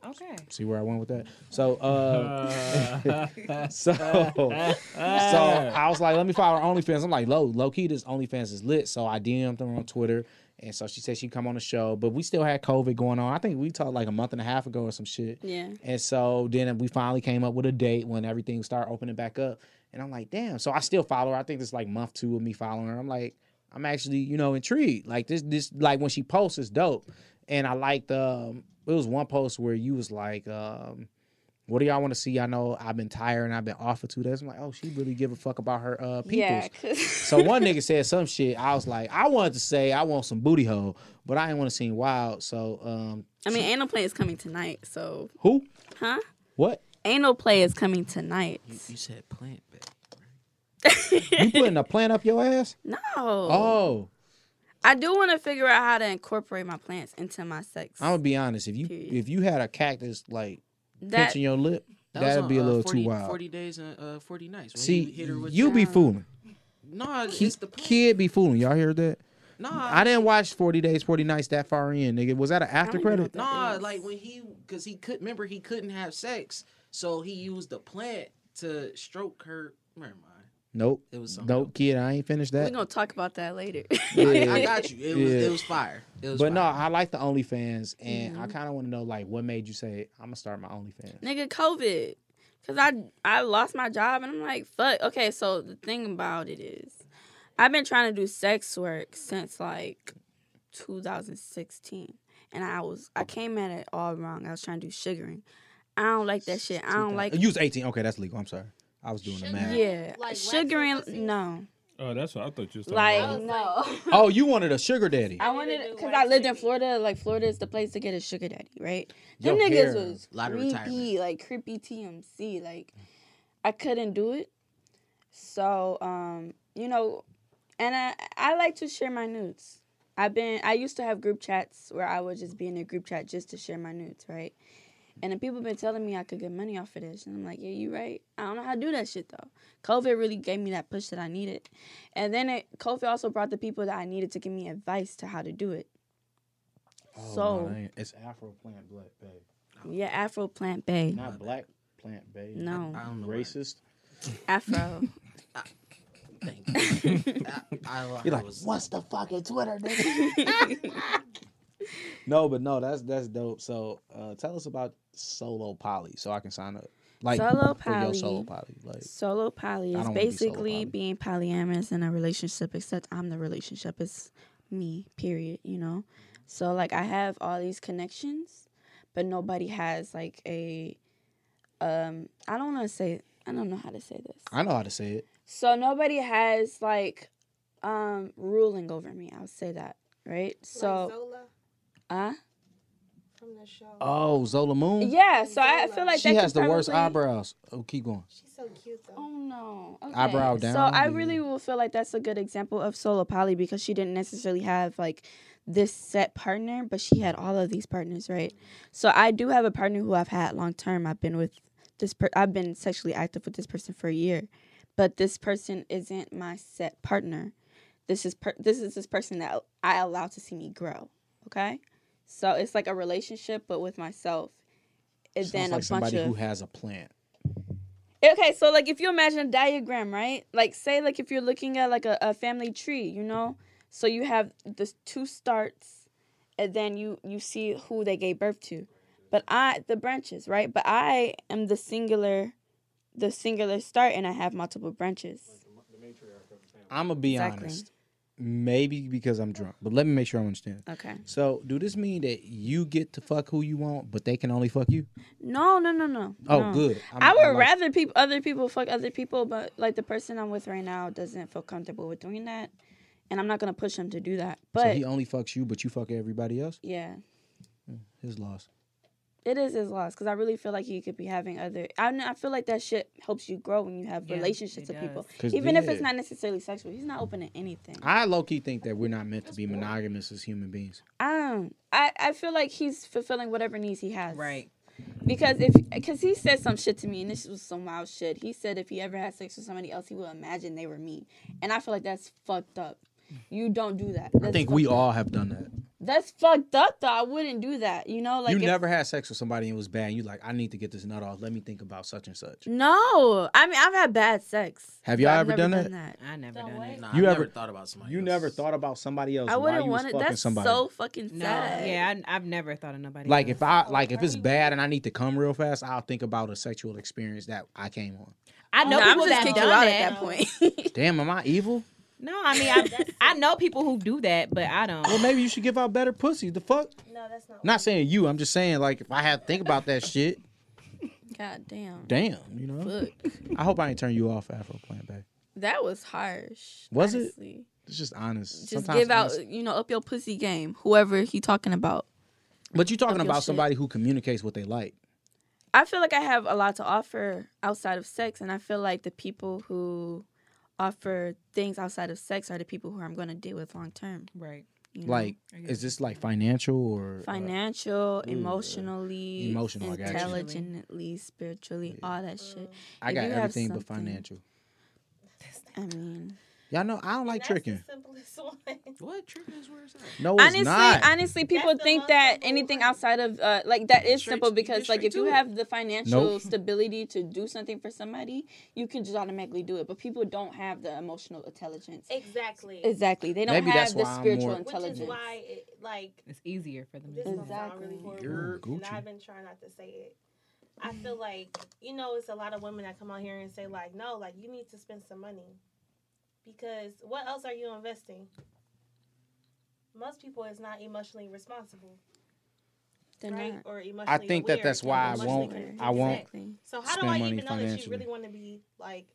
Okay. See where I went with that? So, uh, so, so. I was like, let me follow her OnlyFans. I'm like, low, low key, this OnlyFans is lit. So I DM'd her on Twitter, and so she said she'd come on the show, but we still had COVID going on. I think we talked like a month and a half ago or some shit. Yeah. And so then we finally came up with a date when everything started opening back up. And I'm like, damn. So I still follow her. I think this is like month two of me following her. I'm like, I'm actually, you know, intrigued. Like this, this, like when she posts, it's dope. And I liked, um, it was one post where you was like, um, what do y'all want to see? I know I've been tired and I've been off for two days. I'm like, oh, she really give a fuck about her uh peoples. Yeah. 'cause- So one nigga said some shit. I was like, I wanted to say I want some booty hole, but I didn't want to seem wild. So um I mean, anal play is coming tonight. So, who? huh? What? Anal play is coming tonight. You, you said plant based. You putting a plant up your ass? No. Oh. I do want to figure out how to incorporate my plants into my sex. I'm gonna be honest. If you Period. if you had a cactus like that pinching your lip, That that'd be a uh, little 40, too wild. 40 days and uh, 40 nights. When See, he hit her you be the- fooling. Nah, Ki- it's the plant. kid be fooling. Y'all heard that? Nah, I didn't watch 40 Days, 40 Nights that far in, nigga. Was that an after don't even know credit? what Nah, is. like when he, cause he couldn't remember he couldn't have sex, so he used the plant to stroke her. Never mind. Nope. It was something. Nope, kid. I ain't finished that. We're going to talk about that later. Yeah. I, I got you. It was Yeah. it was fire. It was But no. I like the OnlyFans, and Mm-hmm. I kind of want to know like what made you say I'm gonna start my OnlyFans. Nigga, COVID. Because I, I lost my job and I'm like, fuck. Okay, so the thing about it is, I've been trying to do sex work since like 2016. And I was, I came at it all wrong. I was trying to do sugaring. I don't like that shit. I don't like, You was 18. Okay, that's legal. I'm sorry. I was doing the math. yeah. Like wax sugaring, no. Oh, that's what I thought you was talking Like, about. was no. Oh, you wanted a sugar daddy. I wanted because I lived in. Florida. Like Florida is the place to get a sugar daddy, right? Your Them niggas hair, was lot creepy, like creepy TMC. Like I couldn't do it. So um, you know, and I I like to share my nudes. I've been I used to have group chats where I would just be in a group chat just to share my nudes, right? And then people been telling me I could get money off of this, and I'm like, yeah, you right. I don't know how to do that shit though. COVID really gave me that push that I needed, and then it COVID also brought the people that I needed to give me advice to how to do it. Oh, so no, that ain't- it's Afro Plant Black Bay, yeah, Afro Plant Bay, not Black Plant Bay. no I don't know. racist. Afro. Thank you. I, I, You're I like, was, what's the fucking Twitter, nigga? no, but no, that's that's dope. So, uh, tell us about solo poly, so I can sign up. Like Solo for your poly. solo poly, like Solo poly is don't be basically poly. being polyamorous in a relationship, except I'm the relationship. It's me, period, you know? So, like, I have all these connections, but nobody has, like, a. um. I don't want to say. I don't know how to say this. I know how to say it. So, nobody has, like, um, ruling over me. I'll say that, right? So, Zola uh, from the show. Oh, Zola Moon. Yeah, so I feel like she that has could the worst probably- eyebrows. Oh, keep going. She's so cute though. Oh no. Okay. Eyebrow So down, I yeah. really will feel like that's a good example of solo poly because she didn't necessarily have like this set partner, but she had all of these partners, right? So I do have a partner who I've had long term. I've been with this per- I've been sexually active with this person for a year. But this person isn't my set partner. This is per- this is this person that I allow to see me grow. Okay? So it's like a relationship but with myself. And Sounds then like a bunch somebody of who has a plant. Okay, so like if you imagine a diagram, right? Like say like if you're looking at like a, a family tree, you know? So you have the two starts and then you you see who they gave birth to. But I the branches, right? But I am the singular the singular start and I have multiple branches. I'm gonna be Exactly. honest. Maybe because I'm drunk, but let me make sure I understand. Okay. So, do this mean that you get to fuck who you want, but they can only fuck you? No, no, no, no. Oh, no. good. I'm- I I'm would like- rather people other people fuck other people, but like the person I'm with right now doesn't feel comfortable with doing that. And I'm not gonna push him to do that. So But he only fucks you, but you fuck everybody else. yeah. Mm, his loss. It is his loss because I really feel like he could be having other. I, I feel like that shit helps you grow when you have Yeah, relationships with people, does. 'Cause even if it's not necessarily sexual. He's not open to anything. I low key think that we're not meant to be monogamous as human beings. Um, I I feel like he's fulfilling whatever needs he has. Right. Because if because he said some shit to me and this was some wild shit. He said if he ever had sex with somebody else, he would imagine they were me, and I feel like that's fucked up. You don't do that. I think we up. all have done that. That's fucked up though. I wouldn't do that. You know, like you if- never had sex with somebody and it was bad. And you like, I need to get this nut off. Let me think about such and such. No, I mean I've had bad sex. Have y'all ever never done that? I never Don't done wait. it. Nah, You I ever- never thought about somebody. You else. never thought about somebody else I while wouldn't you was want it. fucking That's somebody. so fucking No, sad. yeah, I, I've never thought of nobody. like else. if I like if it's bad and I need to come real fast, I'll think about a sexual experience that I came on. I know oh, No, I'm people just that kick done you out that. at that point. Damn, am I evil? No, I mean I, I know people who do that, but I don't. Well, maybe you should give out better pussy. The fuck? No, that's not. Not saying you. I'm just saying like if I had to think about that shit, God damn. damn, you know. Fuck. I hope I ain't turn you off Afro Plant Bay. That was harsh. Was it? honestly. It's just honest. Just Sometimes give out, honest- you know, up your pussy game. Whoever he talking about. But you're talking up your about shit. somebody who communicates what they like. I feel like I have a lot to offer outside of sex, and I feel like the people who offer things outside of sex are the people who I'm going to deal with long term. right. you know? Like, is this like financial or uh, financial, emotionally, Emotional, I got you. intelligently, spiritually, all that shit. I if got everything but financial. I mean, Y'all know I don't like That's tricking. The simplest one. What tricking is where it's at? No, it's honestly, not. honestly, people That's think that anything way. outside of uh, like that is Straight simple because like if you to it. have the financial Nope. stability to do something for somebody, you can just automatically do it. But people don't have the emotional intelligence. Exactly. Exactly, they don't Maybe that's have the why I'm spiritual more- Which intelligence. is why, it, like, It's easier for them. this to is do. really Exactly. horrible, You're and I've been trying not to say it. I feel like you know, it's a lot of women that come out here and say like, no, like you need to spend some money because what else are you investing? Most people is not emotionally responsible, They're right? not. Or emotionally. I think that that's why I won't. connected. I won't. Exactly. So how do spend I even know that you really want to be like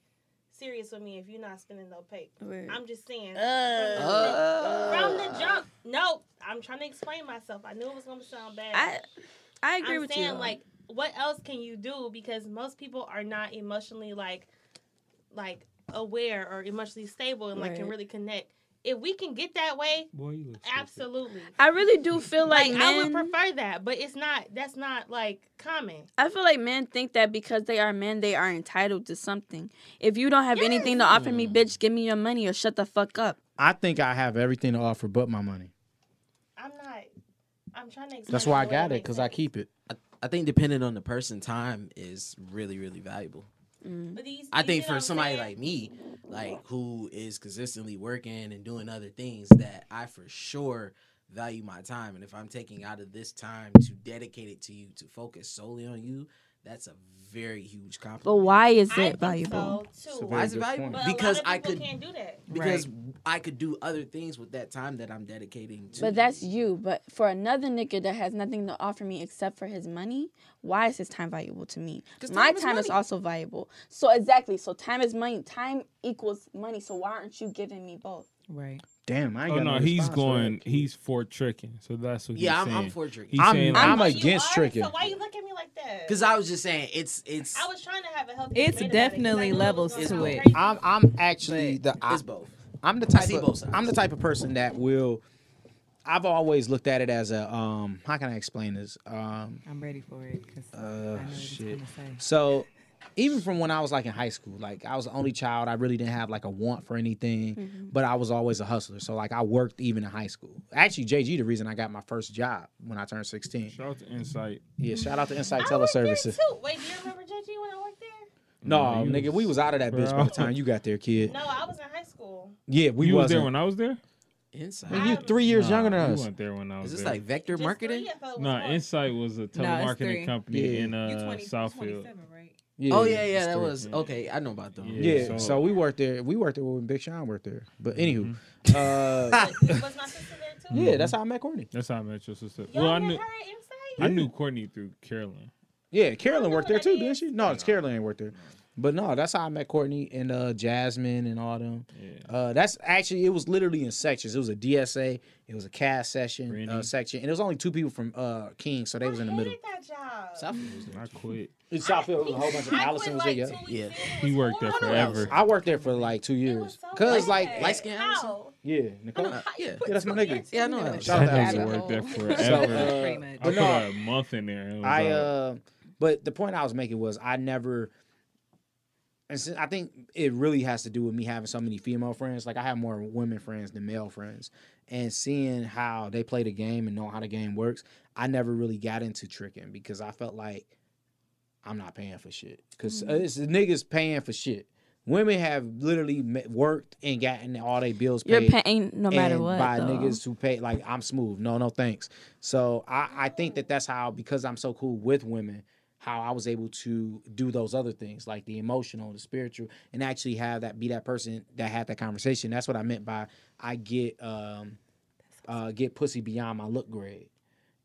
serious with me if you're not spending no pay? Word. I'm just saying. Uh, from the jump, no, I'm trying to explain myself. I knew it was gonna sound bad. I I agree I'm with saying you. like, what else can you do? Because most people are not emotionally like, like aware or emotionally stable and like can really connect. If we can get that way, Boy, you stupid. absolutely. I really do feel like, Like, men, I would prefer that, but it's not. That's not like common. I feel like men think that because they are men, they are entitled to something. If you don't have anything to offer me, bitch, give me your money or shut the fuck up. I think I have everything to offer but my money. I'm not. I'm trying to. Explain That's why I got it because I keep it. I, I think depending on the person, time is really, really valuable. Mm. But these, I think for somebody saying? like me, like who is consistently working and doing other things, that I for sure value my time. And if I'm taking out of this time to dedicate it to you, to focus solely on you, that's a very huge compliment. But why is I it think valuable? So too. Why is it valuable? But Because a lot I of people could can't do that. because I could do other things with that time that I'm dedicating to. But that's you. But for another nigga that has nothing to offer me except for his money, why is his time valuable to me? 'Cause My time is time is money. also valuable. So exactly. So time is money. Time equals money. So why aren't you giving me both? Right. Damn, I ain't Oh got no, no he's going. that. He's for tricking. So that's what. Yeah, he's I'm, I'm for tricking. He's I'm- saying I'm like, a- Oh, you against are? tricking. So why you look at me like that? Because I was just saying, it's it's I was trying to have a healthy. It's debate about it, 'cause I definitely it levels gonna it. crazy. I'm I'm actually the I, it's both. I'm the type see of both sides. I'm the type of person that will. I've always looked at it as a um. How can I explain this? Um. I'm ready for it because I know Uh, what shit. gonna say. So, even from when I was like in high school, like I was the only child. I really didn't have like a want for anything, but I was always a hustler. So like I worked even in high school. Actually, JG, the reason I got my first job when I turned 16. shout out to Insight. Yeah, shout out to Insight I worked Teleservices. too. Wait, do you remember JG when I worked there? No, you nigga, we was out of that bitch by the time you got there, kid. No, I was in high school. Yeah, we you was wasn't. there when I was there. Inside. Man, you three years Nah, younger than you us. weren't there when I was Is this there. like vector Just marketing? three? I thought it was No, four. Insight was a telemarketing three. company Yeah. in uh, 20, Southfield. right? Yeah, oh yeah, yeah, that three. was okay. I know about them. Yeah. Yeah, so, so- we worked there. We worked there when Big Sean worked there. But anywho, Mm-hmm. uh, was my sister there too? yeah, that's how I met Courtney. That's how I met your sister. Y'all well, I knew her at I knew Courtney through Carolyn. Yeah, Carolyn worked there too, didn't she? No, it's Carolyn ain't worked there. But no, that's how I met Courtney and uh, Jasmine and all them. Yeah. Uh, that's actually it was literally in sections. It was a DSA, it was a Cass session uh, section, and it was only two people from uh, King, so they was in the middle. that job. Southfield was there. I quit. In Southfield, it was a whole bunch of Allison was like there. Yeah. Yeah. He worked there forever. I worked there for like two It years, was so cause bad. like Light skin How? yeah, Nicole. Know, yeah. Yeah, that's my nigga. Yeah, I know that. Shout out That to nigga Allison. worked there So, forever. uh, I but put no, a month in there. and it was I uh but the point I was making was I never and since, I think it really has to do with me having so many female friends. Like I have more women friends than male friends. And seeing how they play the game and know how the game works, I never really got into tricking because I felt like I'm not paying for shit. Because uh, mm-hmm. it's the niggas paying for shit. Women have literally worked and gotten all their bills You're paid paying no matter what. by though. niggas who pay like I'm smooth. No, no thanks. So I, I think that that's how because I'm so cool with women, how I was able to do those other things like the emotional, the spiritual, and actually have that be that person that had that conversation. That's what I meant by I get um uh get pussy beyond my look grade.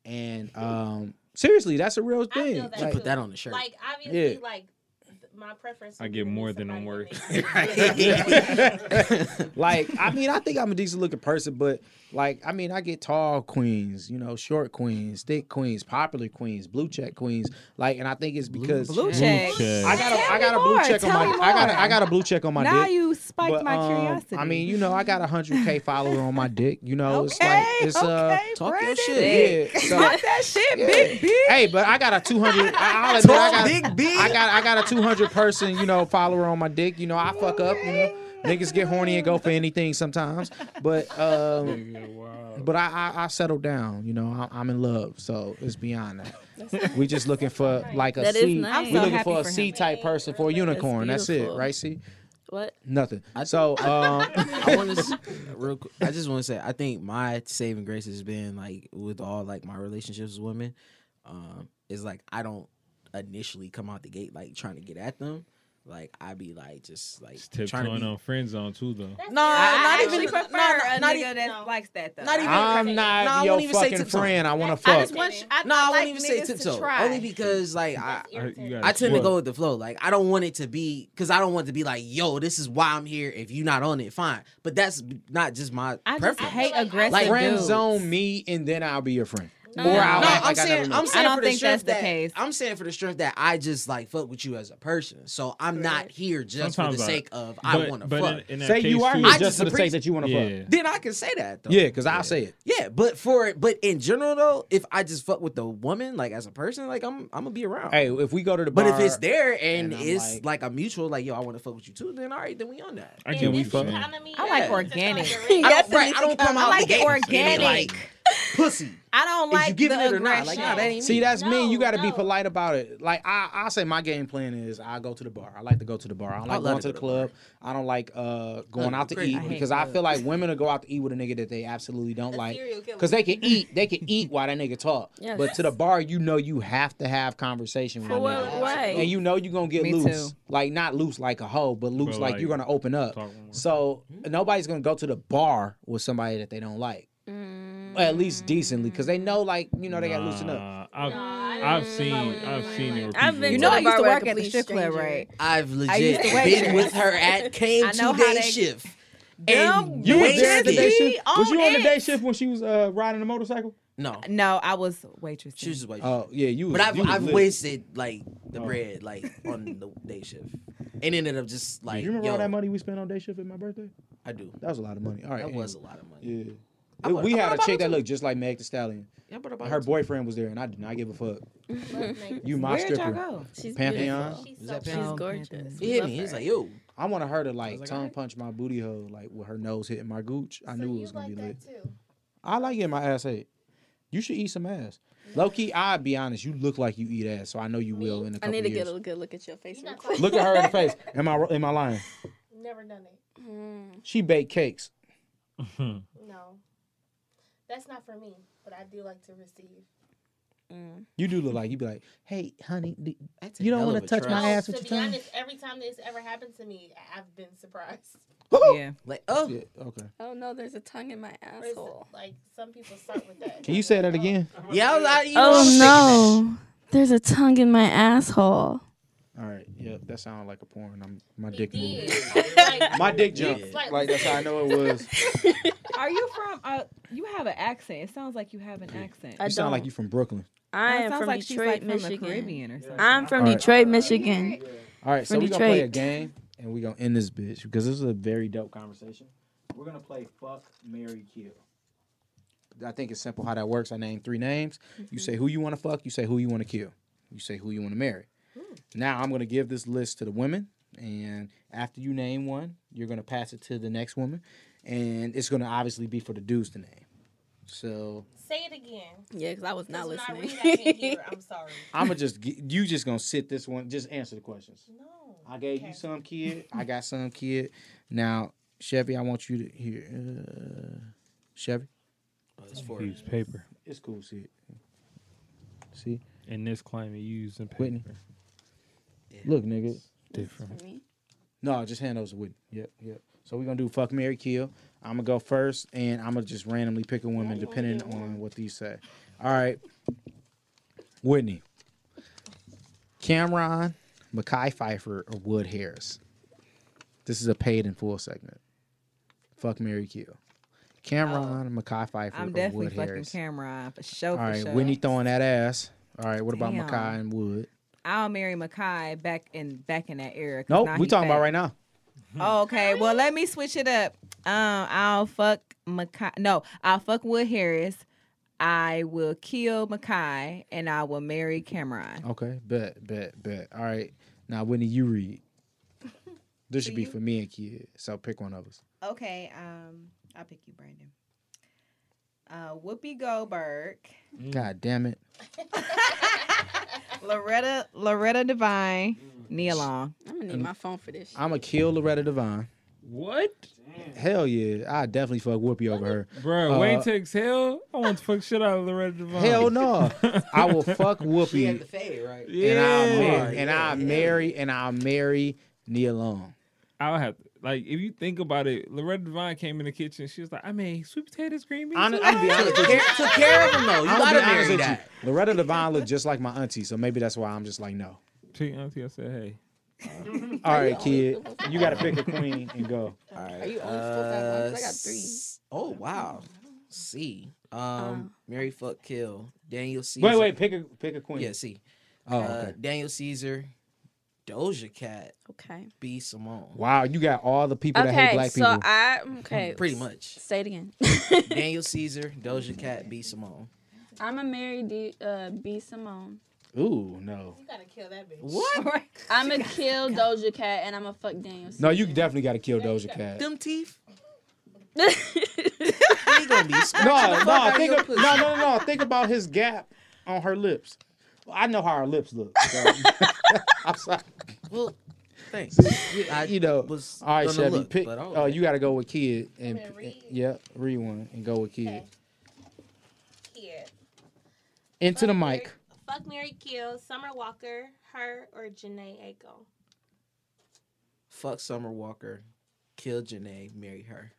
And um seriously, that's a real I feel thing. that Like, Put that on the shirt. Like obviously, Yeah. like th- my preference. I get more than I'm worth. like I mean, I think I'm a decent looking person, but like I mean, I get tall queens, you know, short queens, thick queens, popular queens, blue check queens. Like, and I think it's because Blue Blue check. check. I got a, got a blue more, check on my I got a, got a blue check on my now dick. you spiked But, my um, curiosity. I mean, you know, I got a hundred k follower on my dick. You know, it's like it's uh, talk your Brandon. shit. yeah. So, Talk that shit, yeah. big B. Hey, but I got a two hundred. I'll admit, I got, Big B. I got I got a two hundred person, you know, follower on my dick. You know, I fuck up. You know, niggas get horny and go for anything sometimes. But um, wow. but I, I I settled down. You know, I, I'm in love, so it's beyond that. we just looking for like a That is C. nice. We I'm so looking for a for C him. type person for a unicorn. That's, it, right? See, What? nothing. So um, I want to real. quick, I just want to say I think my saving grace has been like with all like my relationships with women, um, is like I don't initially come out the gate like trying to get at them. Like I be like just like Just trying to tiptoeing be. on friend zone too though. That's No. I, not even- actually not- prefer a not nigga even- that no. likes that though. Not even- I'm not I your won't even say fucking tiptoe. friend. I want to I just want- I, No, I I, like won't even say niggas to tiptoe. Only because like I, That's irritating. you got- I tend to go with the flow. Like I don't want it to be because I don't want it to be like, yo, this is why I'm here. If you're not on it, fine. But that's not just my I just preference. hate like- aggressive Like, friend zone me, and then I'll be your friend. No. Or I'll No, act I'm like I never saying, know. I'm saying I don't for the think strength that's the case. I'm saying for the strength that I just like fuck with you as a person. So I'm not here just Sometimes for the sake of I want to fuck. in- in Say you are too- here just just for the sake that you want to Yeah. fuck. then I can say that though. Yeah, because I'll say it. Yeah, but for it, but in general though, if I just fuck with the woman like as a person, like I'm I'm gonna be around. Hey, if we go to the but bar, if it's there and, and it's like- like, a mutual, like yo, I want to fuck with you too, then all right, then we on that. I And get we what fuck? saying. kinda me, I like organic. I don't, Yes, right, I don't come I out like it organic. Like pussy. I don't Is you like giving the it or not? Like, nah, that ain't See, me. that's me. You got to be polite about it. Like I, I say, my game plan is I go to the bar. I like to go to the bar. I don't like love going to to the the club. I don't like uh going out to great. eat I because I feel like women will go out to eat with a nigga that they absolutely don't like because they can eat. They can eat while that nigga talk. Yes. But to the bar, you know, you have to have conversation with For what nigga. way? And you know you're gonna get Me loose, too. like not loose like a hoe, but loose But, like, like, you're gonna open up. So nobody's gonna go to the bar with somebody that they don't like, Mm. At least decently, because they know like you know they got to loosen up. Nah, I've, Nah, I I've seen I've you seen it. I've been You know I used to work at the strip club, right? I've legit been with her at came I two day shift. And You was wasted. there at the day shift. Was you on the day shift when she was uh, riding the motorcycle? No, No, I was waitress. she was just like. Oh yeah, you. Was, but I've you I've lit. wasted like the Oh. bread like on the day shift, and ended up just like you remember yo, all that money we spent on day shift at my birthday? I do. That was a lot of money. All right, That was a lot of money. Yeah. I We- we had a chick that looked just like Meg the Stallion. Yeah, but about Her boyfriend was there, and I did not give a fuck. You my Where'd y'all stripper. go? She's Pantheon? She's so that She's Pam? Gorgeous. He hit me. He was her. like, "Yo, I want her to like like, tongue alright. punch my booty hole, like with her nose hitting my gooch. I So knew it was gonna like be lit. that too. I like getting my ass ate. You should eat some ass. Low key, I'll be honest. You look like you eat ass, so I know you will in a I couple years. I need to years. get a good look at your face. Real quick. Look at her in the face. Am I am I lying? Never done it. Mm. She baked cakes. No, that's not for me. But I do like to receive. Mm. You do look like you'd be like, hey, honey, d- You don't wanna of a touch my ass with be your tongue? To be honest, every time this ever happened to me, I've been surprised. Yeah. Like, oh, Yeah, okay. Oh no, there's a tongue in my Or is it- asshole. Like some people start with that. Can you say that again? yeah. I was, I, you know, Oh no, there's a tongue in my asshole. All right. Yep, that sounded like a porn. I'm my He dick moved. Like, My dick jumped. It's like- Like that's how I know it was. Are you from? Uh, you have an accent. It sounds like you have an accent. I You sound like don't. you from Brooklyn. I It am sounds from like Detroit, like from the Michigan. Caribbean or something. I'm from All right. Detroit, Michigan. All right, so we're gonna play a game and we're gonna end this bitch because this is a very dope conversation. We're gonna play fuck Mary Kill. I think it's simple how that works. I name three names. You say who you want to fuck. You say who you want to kill. You say who you want to marry. Now I'm gonna give this list to the women, and after you name one, you're gonna pass it to the next woman, and it's gonna obviously be for the dudes to name. So say it again. Yeah, because I was not when I listening. read, I can't hear. I'm sorry. I'm gonna just you just gonna sit this one. Just answer the questions. No. I gave Okay. you some kid. I got some kid. Now, Chevy, I want you to hear. Uh, Chevy, Oh, it's for Use paper. it's cool. See it. See, In this climate, using paper. Whitney. look, nigga. Different. No, just hand those to Whitney. Yep, yep. So we're gonna do fuck Mary Kill. I'm gonna go first, and I'm gonna just randomly pick a woman depending on what these say. All right, Whitney, Cam'ron, Mekhi Phifer, or Wood Harris. This is a paid in full segment. Fuck Mary Kill. Cam'ron, oh, Mekhi Phifer, I'm or definitely Wood fucking Harris. Cam'ron for sure. All sure. Whitney throwing that ass. All right, what about Damn. Mekhi and Wood? I'll marry Mekhi back in back in that era. 'cause Nope, we talking about right now. Okay. Well, let me switch it up. Um, I'll fuck Mekhi. No, I'll fuck Wood Harris. I will kill Mekhi, and I will marry Cam'ron. Okay, bet, bet, bet. All right, now Whitney, you read. This should be for me and kid. So pick one of us. Okay. Um, I'll pick you, Brandon. Uh, Whoopi Goldberg, God damn it. Loretta Loretta Devine, Nia Long. I'm gonna need my phone for this. Shit. I'ma kill Loretta Devine. What? Hell yeah, I definitely fuck Whoopi over her. Bro, Uh, Wayne takes hell. I want to fuck shit out of Loretta Devine. Hell no, I will fuck She had Whoopi the fade, right? and I Yeah. marry and Yeah, I yeah. marry and I marry Nia Long. I'll have to, like if you think about it, Loretta Devine came in the kitchen. She was like, "I made sweet potatoes, green beans." I'm, I'm gonna be rice." honest Took with you. care, took care of them though. You I'm gotta be honest marry with that. you. Loretta Devine looked just like my auntie, so maybe that's why I'm just like no. She auntie, I said, "Hey, All right, kid, you gotta pick a queen and go. All right. Are you only supposed to have I got uh, three. Oh wow. C. Um, Uh. Mary fuck kill Daniel Caesar. Wait, wait, pick a pick a queen. Yeah, C. Oh, Uh, okay. Daniel Caesar, Doja Cat, Okay. B Simone. Wow, you got all the people that hate black So people. So I okay. Pretty much. Say it again. Daniel Caesar, Doja Cat, B Simone. I'm a Mary marry D, uh, B Simone. Ooh, no. You gotta kill that bitch. What? I'm gonna kill Doja Cat and I'm gonna fuck Daniel. No, you definitely got to kill Doja Cat. Them teeth? Caesar. They gonna be scratching No, no, think of, no, no, no, no. Think about his gap on her lips. Well, I know how her lips look. so- I'm sorry. Well, thanks. I You know. was All right, gonna Chevy. look, pick. but I was Oh, like, you got to go with kid and gonna read? yeah, read one and go with kid. Okay. Kid. Into the Fuck mic. Mary- Fuck Mary Kill, Summer Walker, her or Jhené Aiko. fuck Summer Walker, kill Jhené, marry her.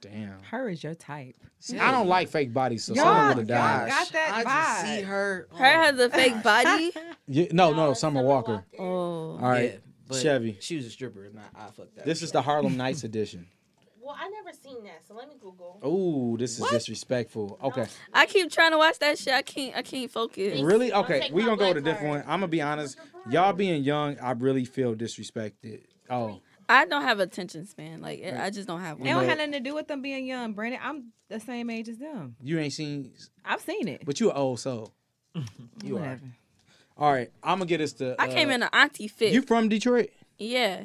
Damn. Her is your type. I don't like fake bodies, so Y'all- someone would have y'all died. got that I just see vibe. her. Her has a fake body. Yeah, no, no, Summer Walker. Oh. All right, Yeah, Chevy. She was a stripper, and I, I fucked that. This is the Harlem Nights edition. Well, I never seen that, so let me Google. Ooh, this is disrespectful. Okay. I keep trying to watch that shit. I can't. I can't focus. Really? Okay, we gonna go with a different one. I'm gonna be honest. Y'all being young, I really feel disrespected. Oh, I don't have attention span. Like I just don't have It one. don't have nothing to do with them being young, Brandon. I'm the same age as them. you ain't seen, I've seen it. but you an old soul. You are. All right, I'm gonna get us to. I came uh, in an auntie fit. You from Detroit? yeah.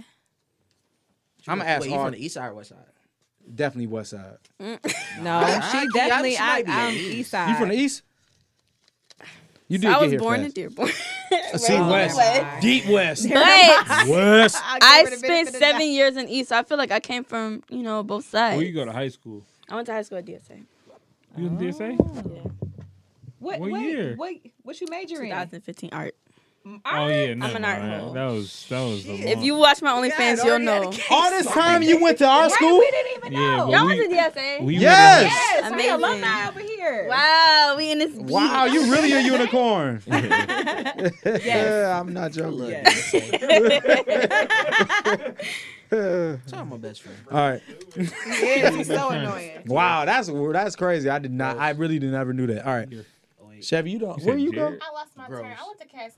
I'm gonna ask Wait, you from the east side or west side? Definitely West Side. Mm. No, I- she I- definitely. she I, might be I'm east. east side. You from the east? You did I was here born in fast. Dearborn. See Oh, West, my. deep West, But West. I spent seven years in East, so I feel like I came from you know both sides. Where you go to high school? I went to high school at DSA. You in DSA? Oh. Yeah. What, What wait, year? Wait, what you major in? 2015 art. Oh yeah, no, I'm an art hoe. that was that was the If you watch my OnlyFans, you'll know. All this time you went to our Right, school? we didn't even Yeah, know. but Y'all we- went to DSA. we Yes! Yes, we Amazing. alumni over here. wow, we in this. Beat. Wow, you really a unicorn. Yes. yeah, I'm not joking. Yes. Shout out my best friend. All right. yes, he's so annoying. Wow, that's that's crazy. I did not. I really did never knew that. All right, Wait. Chevy, you don't. You where said you go? I lost my Gross. turn. I went to Cass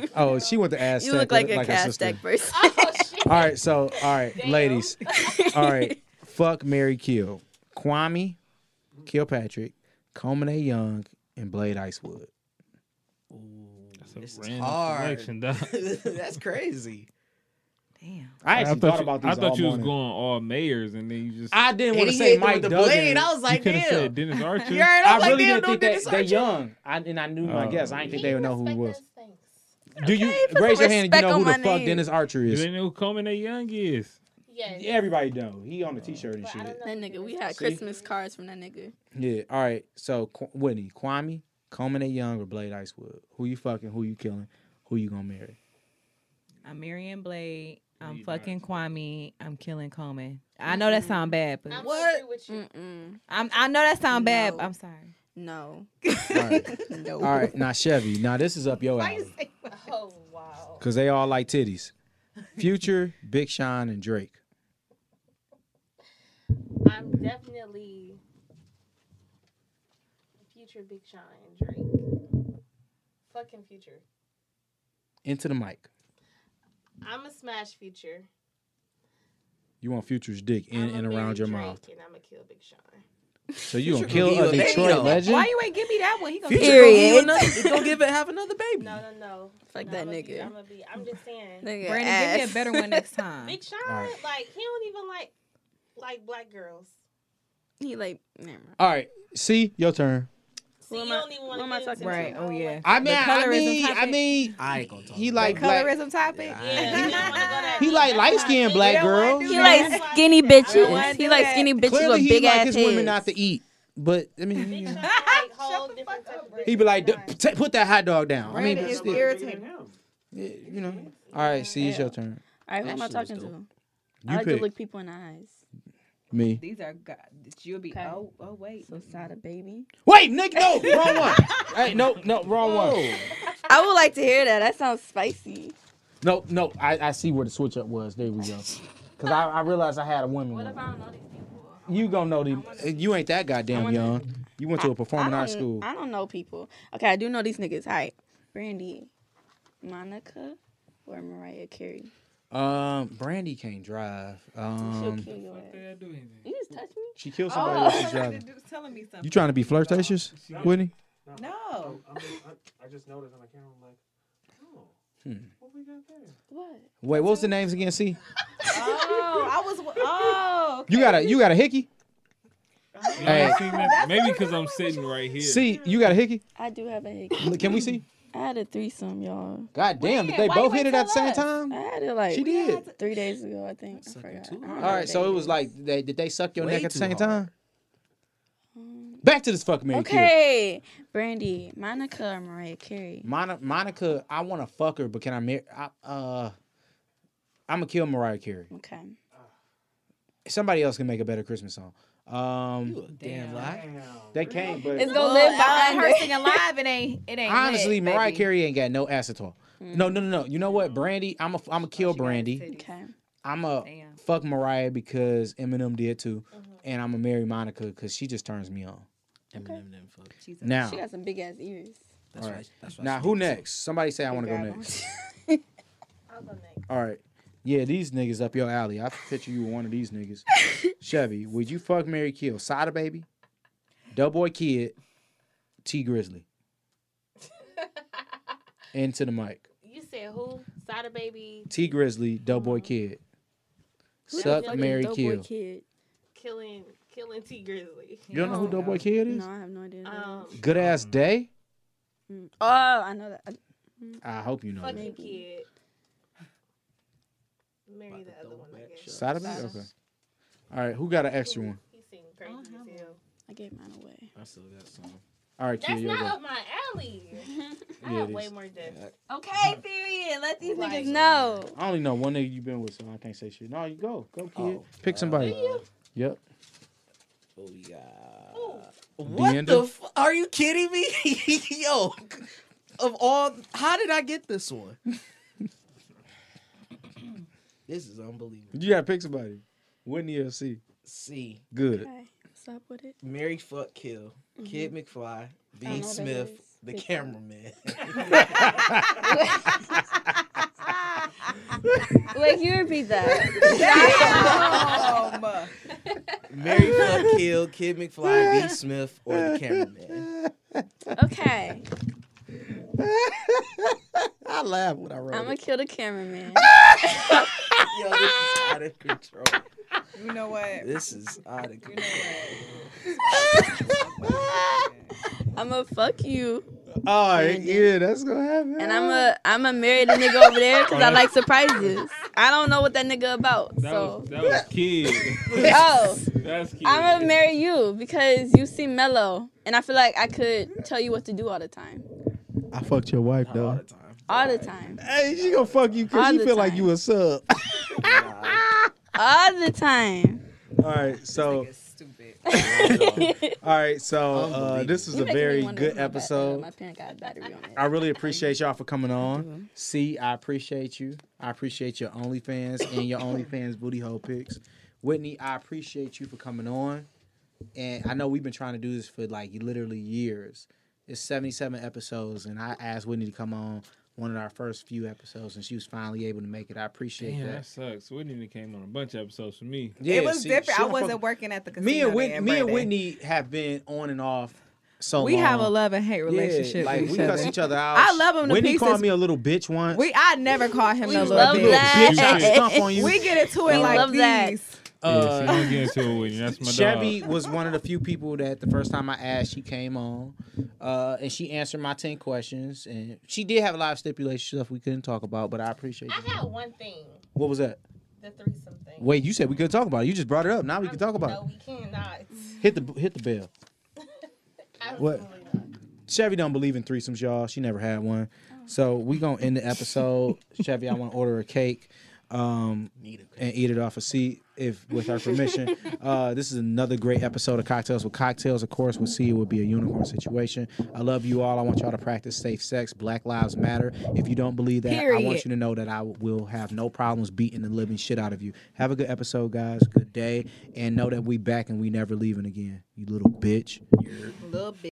Tech. Oh, she went to Aztec. You look like a her cash sister. stack person. Oh shit. All right, so all right, ladies. All right, fuck Mary Kill, Kwame, Kilpatrick, Coleman A. Young, and Blade Icewood. Ooh, That's a this is random hard. selection, dog. That's crazy. Damn. I actually thought thought you, about these I thought all you was morning. going all mayors, and then you just I didn't want to say Mike with the Duggan. blade. I was like, could have damn. said Dennis Archer. You heard? I I like, really damn, didn't think that they Archer. young. I, and I knew my Oh. guess. I didn't think they would know who he was. Do you Okay, raise your hand? and You know who the my fuck name. Dennis Archer is? Do is? they know who Coleman A. Young is? Yes. Everybody know. He on the t-shirt and But shit. That nigga, we had is. Christmas cards from that nigga. Yeah. All right. So Qu- Whitney, Kwame, Coleman A. Young, or Blade Icewood? Who you fucking? Who you killing? Who you gonna marry? I'm Marion Blade. I'm you fucking Kwame. I'm killing Coleman. I know that sound bad, but I'm What? with you. Mm-mm. I'm, I know that sound bad. No. But I'm sorry. No. All right. No. All right. Now Chevy. Now this is up your Why you alley say Oh wow. because they all like titties. Future, Big Sean, and Drake. I'm definitely future Big Sean and Drake. Fucking future. Into the mic. I'm a smash future. You want Future's dick in and around your Drake, mouth. And I'm gonna kill Big Sean. So you gonna kill gonna a give baby, Detroit legend? Why you ain't give me that one? He gonna Future give you another- He gonna give it have another baby. No, no, no. Fuck no, that I'ma Be, nigga. I'm gonna be. I'm just saying. Nigga, Brandon, give me a better one next time. Big Sean, Alright. like he don't even like like black girls. He like, never mind. All right. See, your turn. See, Who am you I- don't even who want am I to talking get to? into Right, oh, yeah. I mean, I colorism mean, I mean, I ain't gonna talk. he about like it. black. Colorism topic. Yeah, Yeah, he don't wanna go that He like light my skinned black We don't wanna girls. He that. like skinny I don't wanna bitches. do He like that. skinny bitches Clearly, with he big like ass his heads. women not to eat. But I mean, Big you like whole Shut the different fuck type up, of he be like, "D- t- put that hot dog down. I mean, Brandon but is still, irritating. yeah, you know. All right, see, it's your turn. All right, who am I That shit was talking to? I You like pick to look people in the eyes. Me. These are God. You'll be. Okay. Oh, oh wait. So sada baby. Wait, Nick, no, wrong one. hey, no, no, wrong one. I would like to hear that. That sounds spicy. No, no, I, I see where the switch up was. There we go. Because I, I realized I had a woman. What if I don't know these people? You gonna know the. You ain't that goddamn wanna- young. You went to a performing I arts school. I don't know people. Okay, I do know these niggas. All right. Brandy, Monica, or Mariah Carey. Um, Brandy can't drive. She'll Um, kill your ass. Do? You just touch me? she killed somebody Oh, while she's driving. was telling me something. You trying to be flirtatious, Whitney? No. I just noticed on the camera, I'm like, oh, Hmm. what we got there? What? Wait, what was the names again? See, Oh, I was. Oh. Okay. you got a you got a hickey. Hey. ain't seen that? Maybe because I'm sitting right here. See, you got a hickey. I do have a hickey. Can we see? I had a threesome, y'all. God damn, did they Why both you hit it at the same us? time? I had it like She did. three days ago, I think. I forgot. I don't hard. know All what right, so it was like they did they suck your Way neck at the same hard. time? Um, Back to this fuck Mary kill. Okay, Brandy, Monica, or Mariah Carey. Mon- Monica, I want to fuck her, but can I marry? I, uh, I'm gonna kill Mariah Carey. Okay. Somebody else can make a better Christmas song. You Um, a damn lie. they can't, but It's gonna live behind her her. singing live. It ain't. It ain't. honestly, lit, Mariah baby. Carey ain't got no acetol. Mm. No, no, no, no. You know what, Brandy? I'm a, I'm gonna kill She Brandy. Okay. I'm a Damn. fuck Mariah because Eminem did too, and I'm a marry Monica because she just turns me on. Eminem didn't fuck. She's a- Now, She got some big ass ears. That's All right. right. That's why now who next? Somebody say I want to go next. I'll go next. All right. Yeah, these niggas up your alley. I picture you with one of these niggas. Chevy, would you fuck Mary Kill? Sada baby, Doughboy Kid, Tee Grizzley. Into the mic. You said who? Sada baby Tee Grizzley, Doughboy Kid. Who Suck fuck Mary Doughboy Kill. Kid? killing killing Tee Grizzley. You don't know who Doughboy Kid is? No, I have no idea. Um. Good ass day. Mm. Oh, I know that. I- I hope you know that. fucking Maybe. kid. Marry About the other one, I guess. shots. Sada baby. Okay. All right. Who got an extra one? He seemed crazy I don't as hell. I gave mine away. I still got some. All right, That's Kid. Yo, not go. up my alley. I Yeah, have way is. more depth. Okay, period. Let these Like- niggas know. I only know one nigga you been with, so I can't say shit. No, you go, go, kid. Oh, Pick somebody. uh, Yep. Oh yeah. Ooh. What Deandra? the? F- are you kidding me? Yo, of all, how did I get this one? this is unbelievable. You gotta pick somebody. Whitney or C. C. Good. Okay, stop with it. Mary fuck kill. Mm-hmm. Kid McFly. B. I don't know what that Smith. The Pick cameraman. Wait, can you repeat that? Mary fuck kill. Kid McFly. B. Smith. Or the cameraman. okay, I laugh when I wrote I'm gonna it. kill the cameraman. Yo, this is out of control. You know what? This is out of control. I'm gonna fuck you, Oh, yeah, that's gonna happen. and I'm a I'm a marry the nigga over there because I like surprises. I don't know what that nigga about, That so was that was kid. oh. That's kid. I'm gonna marry you because you seem mellow, and I feel like I could tell you what to do all the time, I fucked your wife Not all though. the time. all the time, Hey, she gonna fuck you All because she the feel like time. you a sub. All the time. All right, so stupid. all right, so uh, this is You a making me very wonder good if my ba- uh, episode. My pen got a battery on it. I really appreciate y'all for coming on. C, I appreciate you. I appreciate your OnlyFans and your OnlyFans booty hole pics. Whitney, I appreciate you for coming on. And I know we've been trying to do this for like literally years. It's 77 episodes, and I asked Whitney to come on one of our first few episodes, and she was finally able to make it. I appreciate Damn, that that. sucks. Whitney done came on a bunch of episodes for me. Yeah, it was see, different. she I wasn't fuck- working at the casino. Me and Whitney, me and Whitney have been on and off so we long. have a love and hate Yeah, relationship like we each cuss each other out. I love him to Whitney called me a little bitch once. We I never call him no We little love bitch. little that. bitch. I stomp on you. We get into it We like love that. These. yeah, so Uh, don't get into it with you. That's my Chevy dog. was one of the few people that the first time I asked, she came on, uh, and she answered my ten questions, and she did have a lot of stipulation stuff we couldn't talk about, but I appreciate I you. had one thing, What was that? the threesome thing. Wait, you said we couldn't talk about it. You just brought it up. Now we can talk about No, it. No, we cannot. Hit the hit the bell. What? Absolutely not. Chevy don't believe in threesomes, y'all. She never had one. So we gonna end the episode. Chevy, I want to order a cake. Um, and eat it off a seat if with our permission. uh, this is another great episode of Cocktails with Cocktails. Of course, we'll see it would be a unicorn situation. I love you all. I want y'all to practice safe sex. Black lives matter. If you don't believe that, I want you to know that I will have no problems beating the living shit out of you. Have a good episode, guys. Good day, and know that we back and we never leaving again. You little bitch. Little bitch.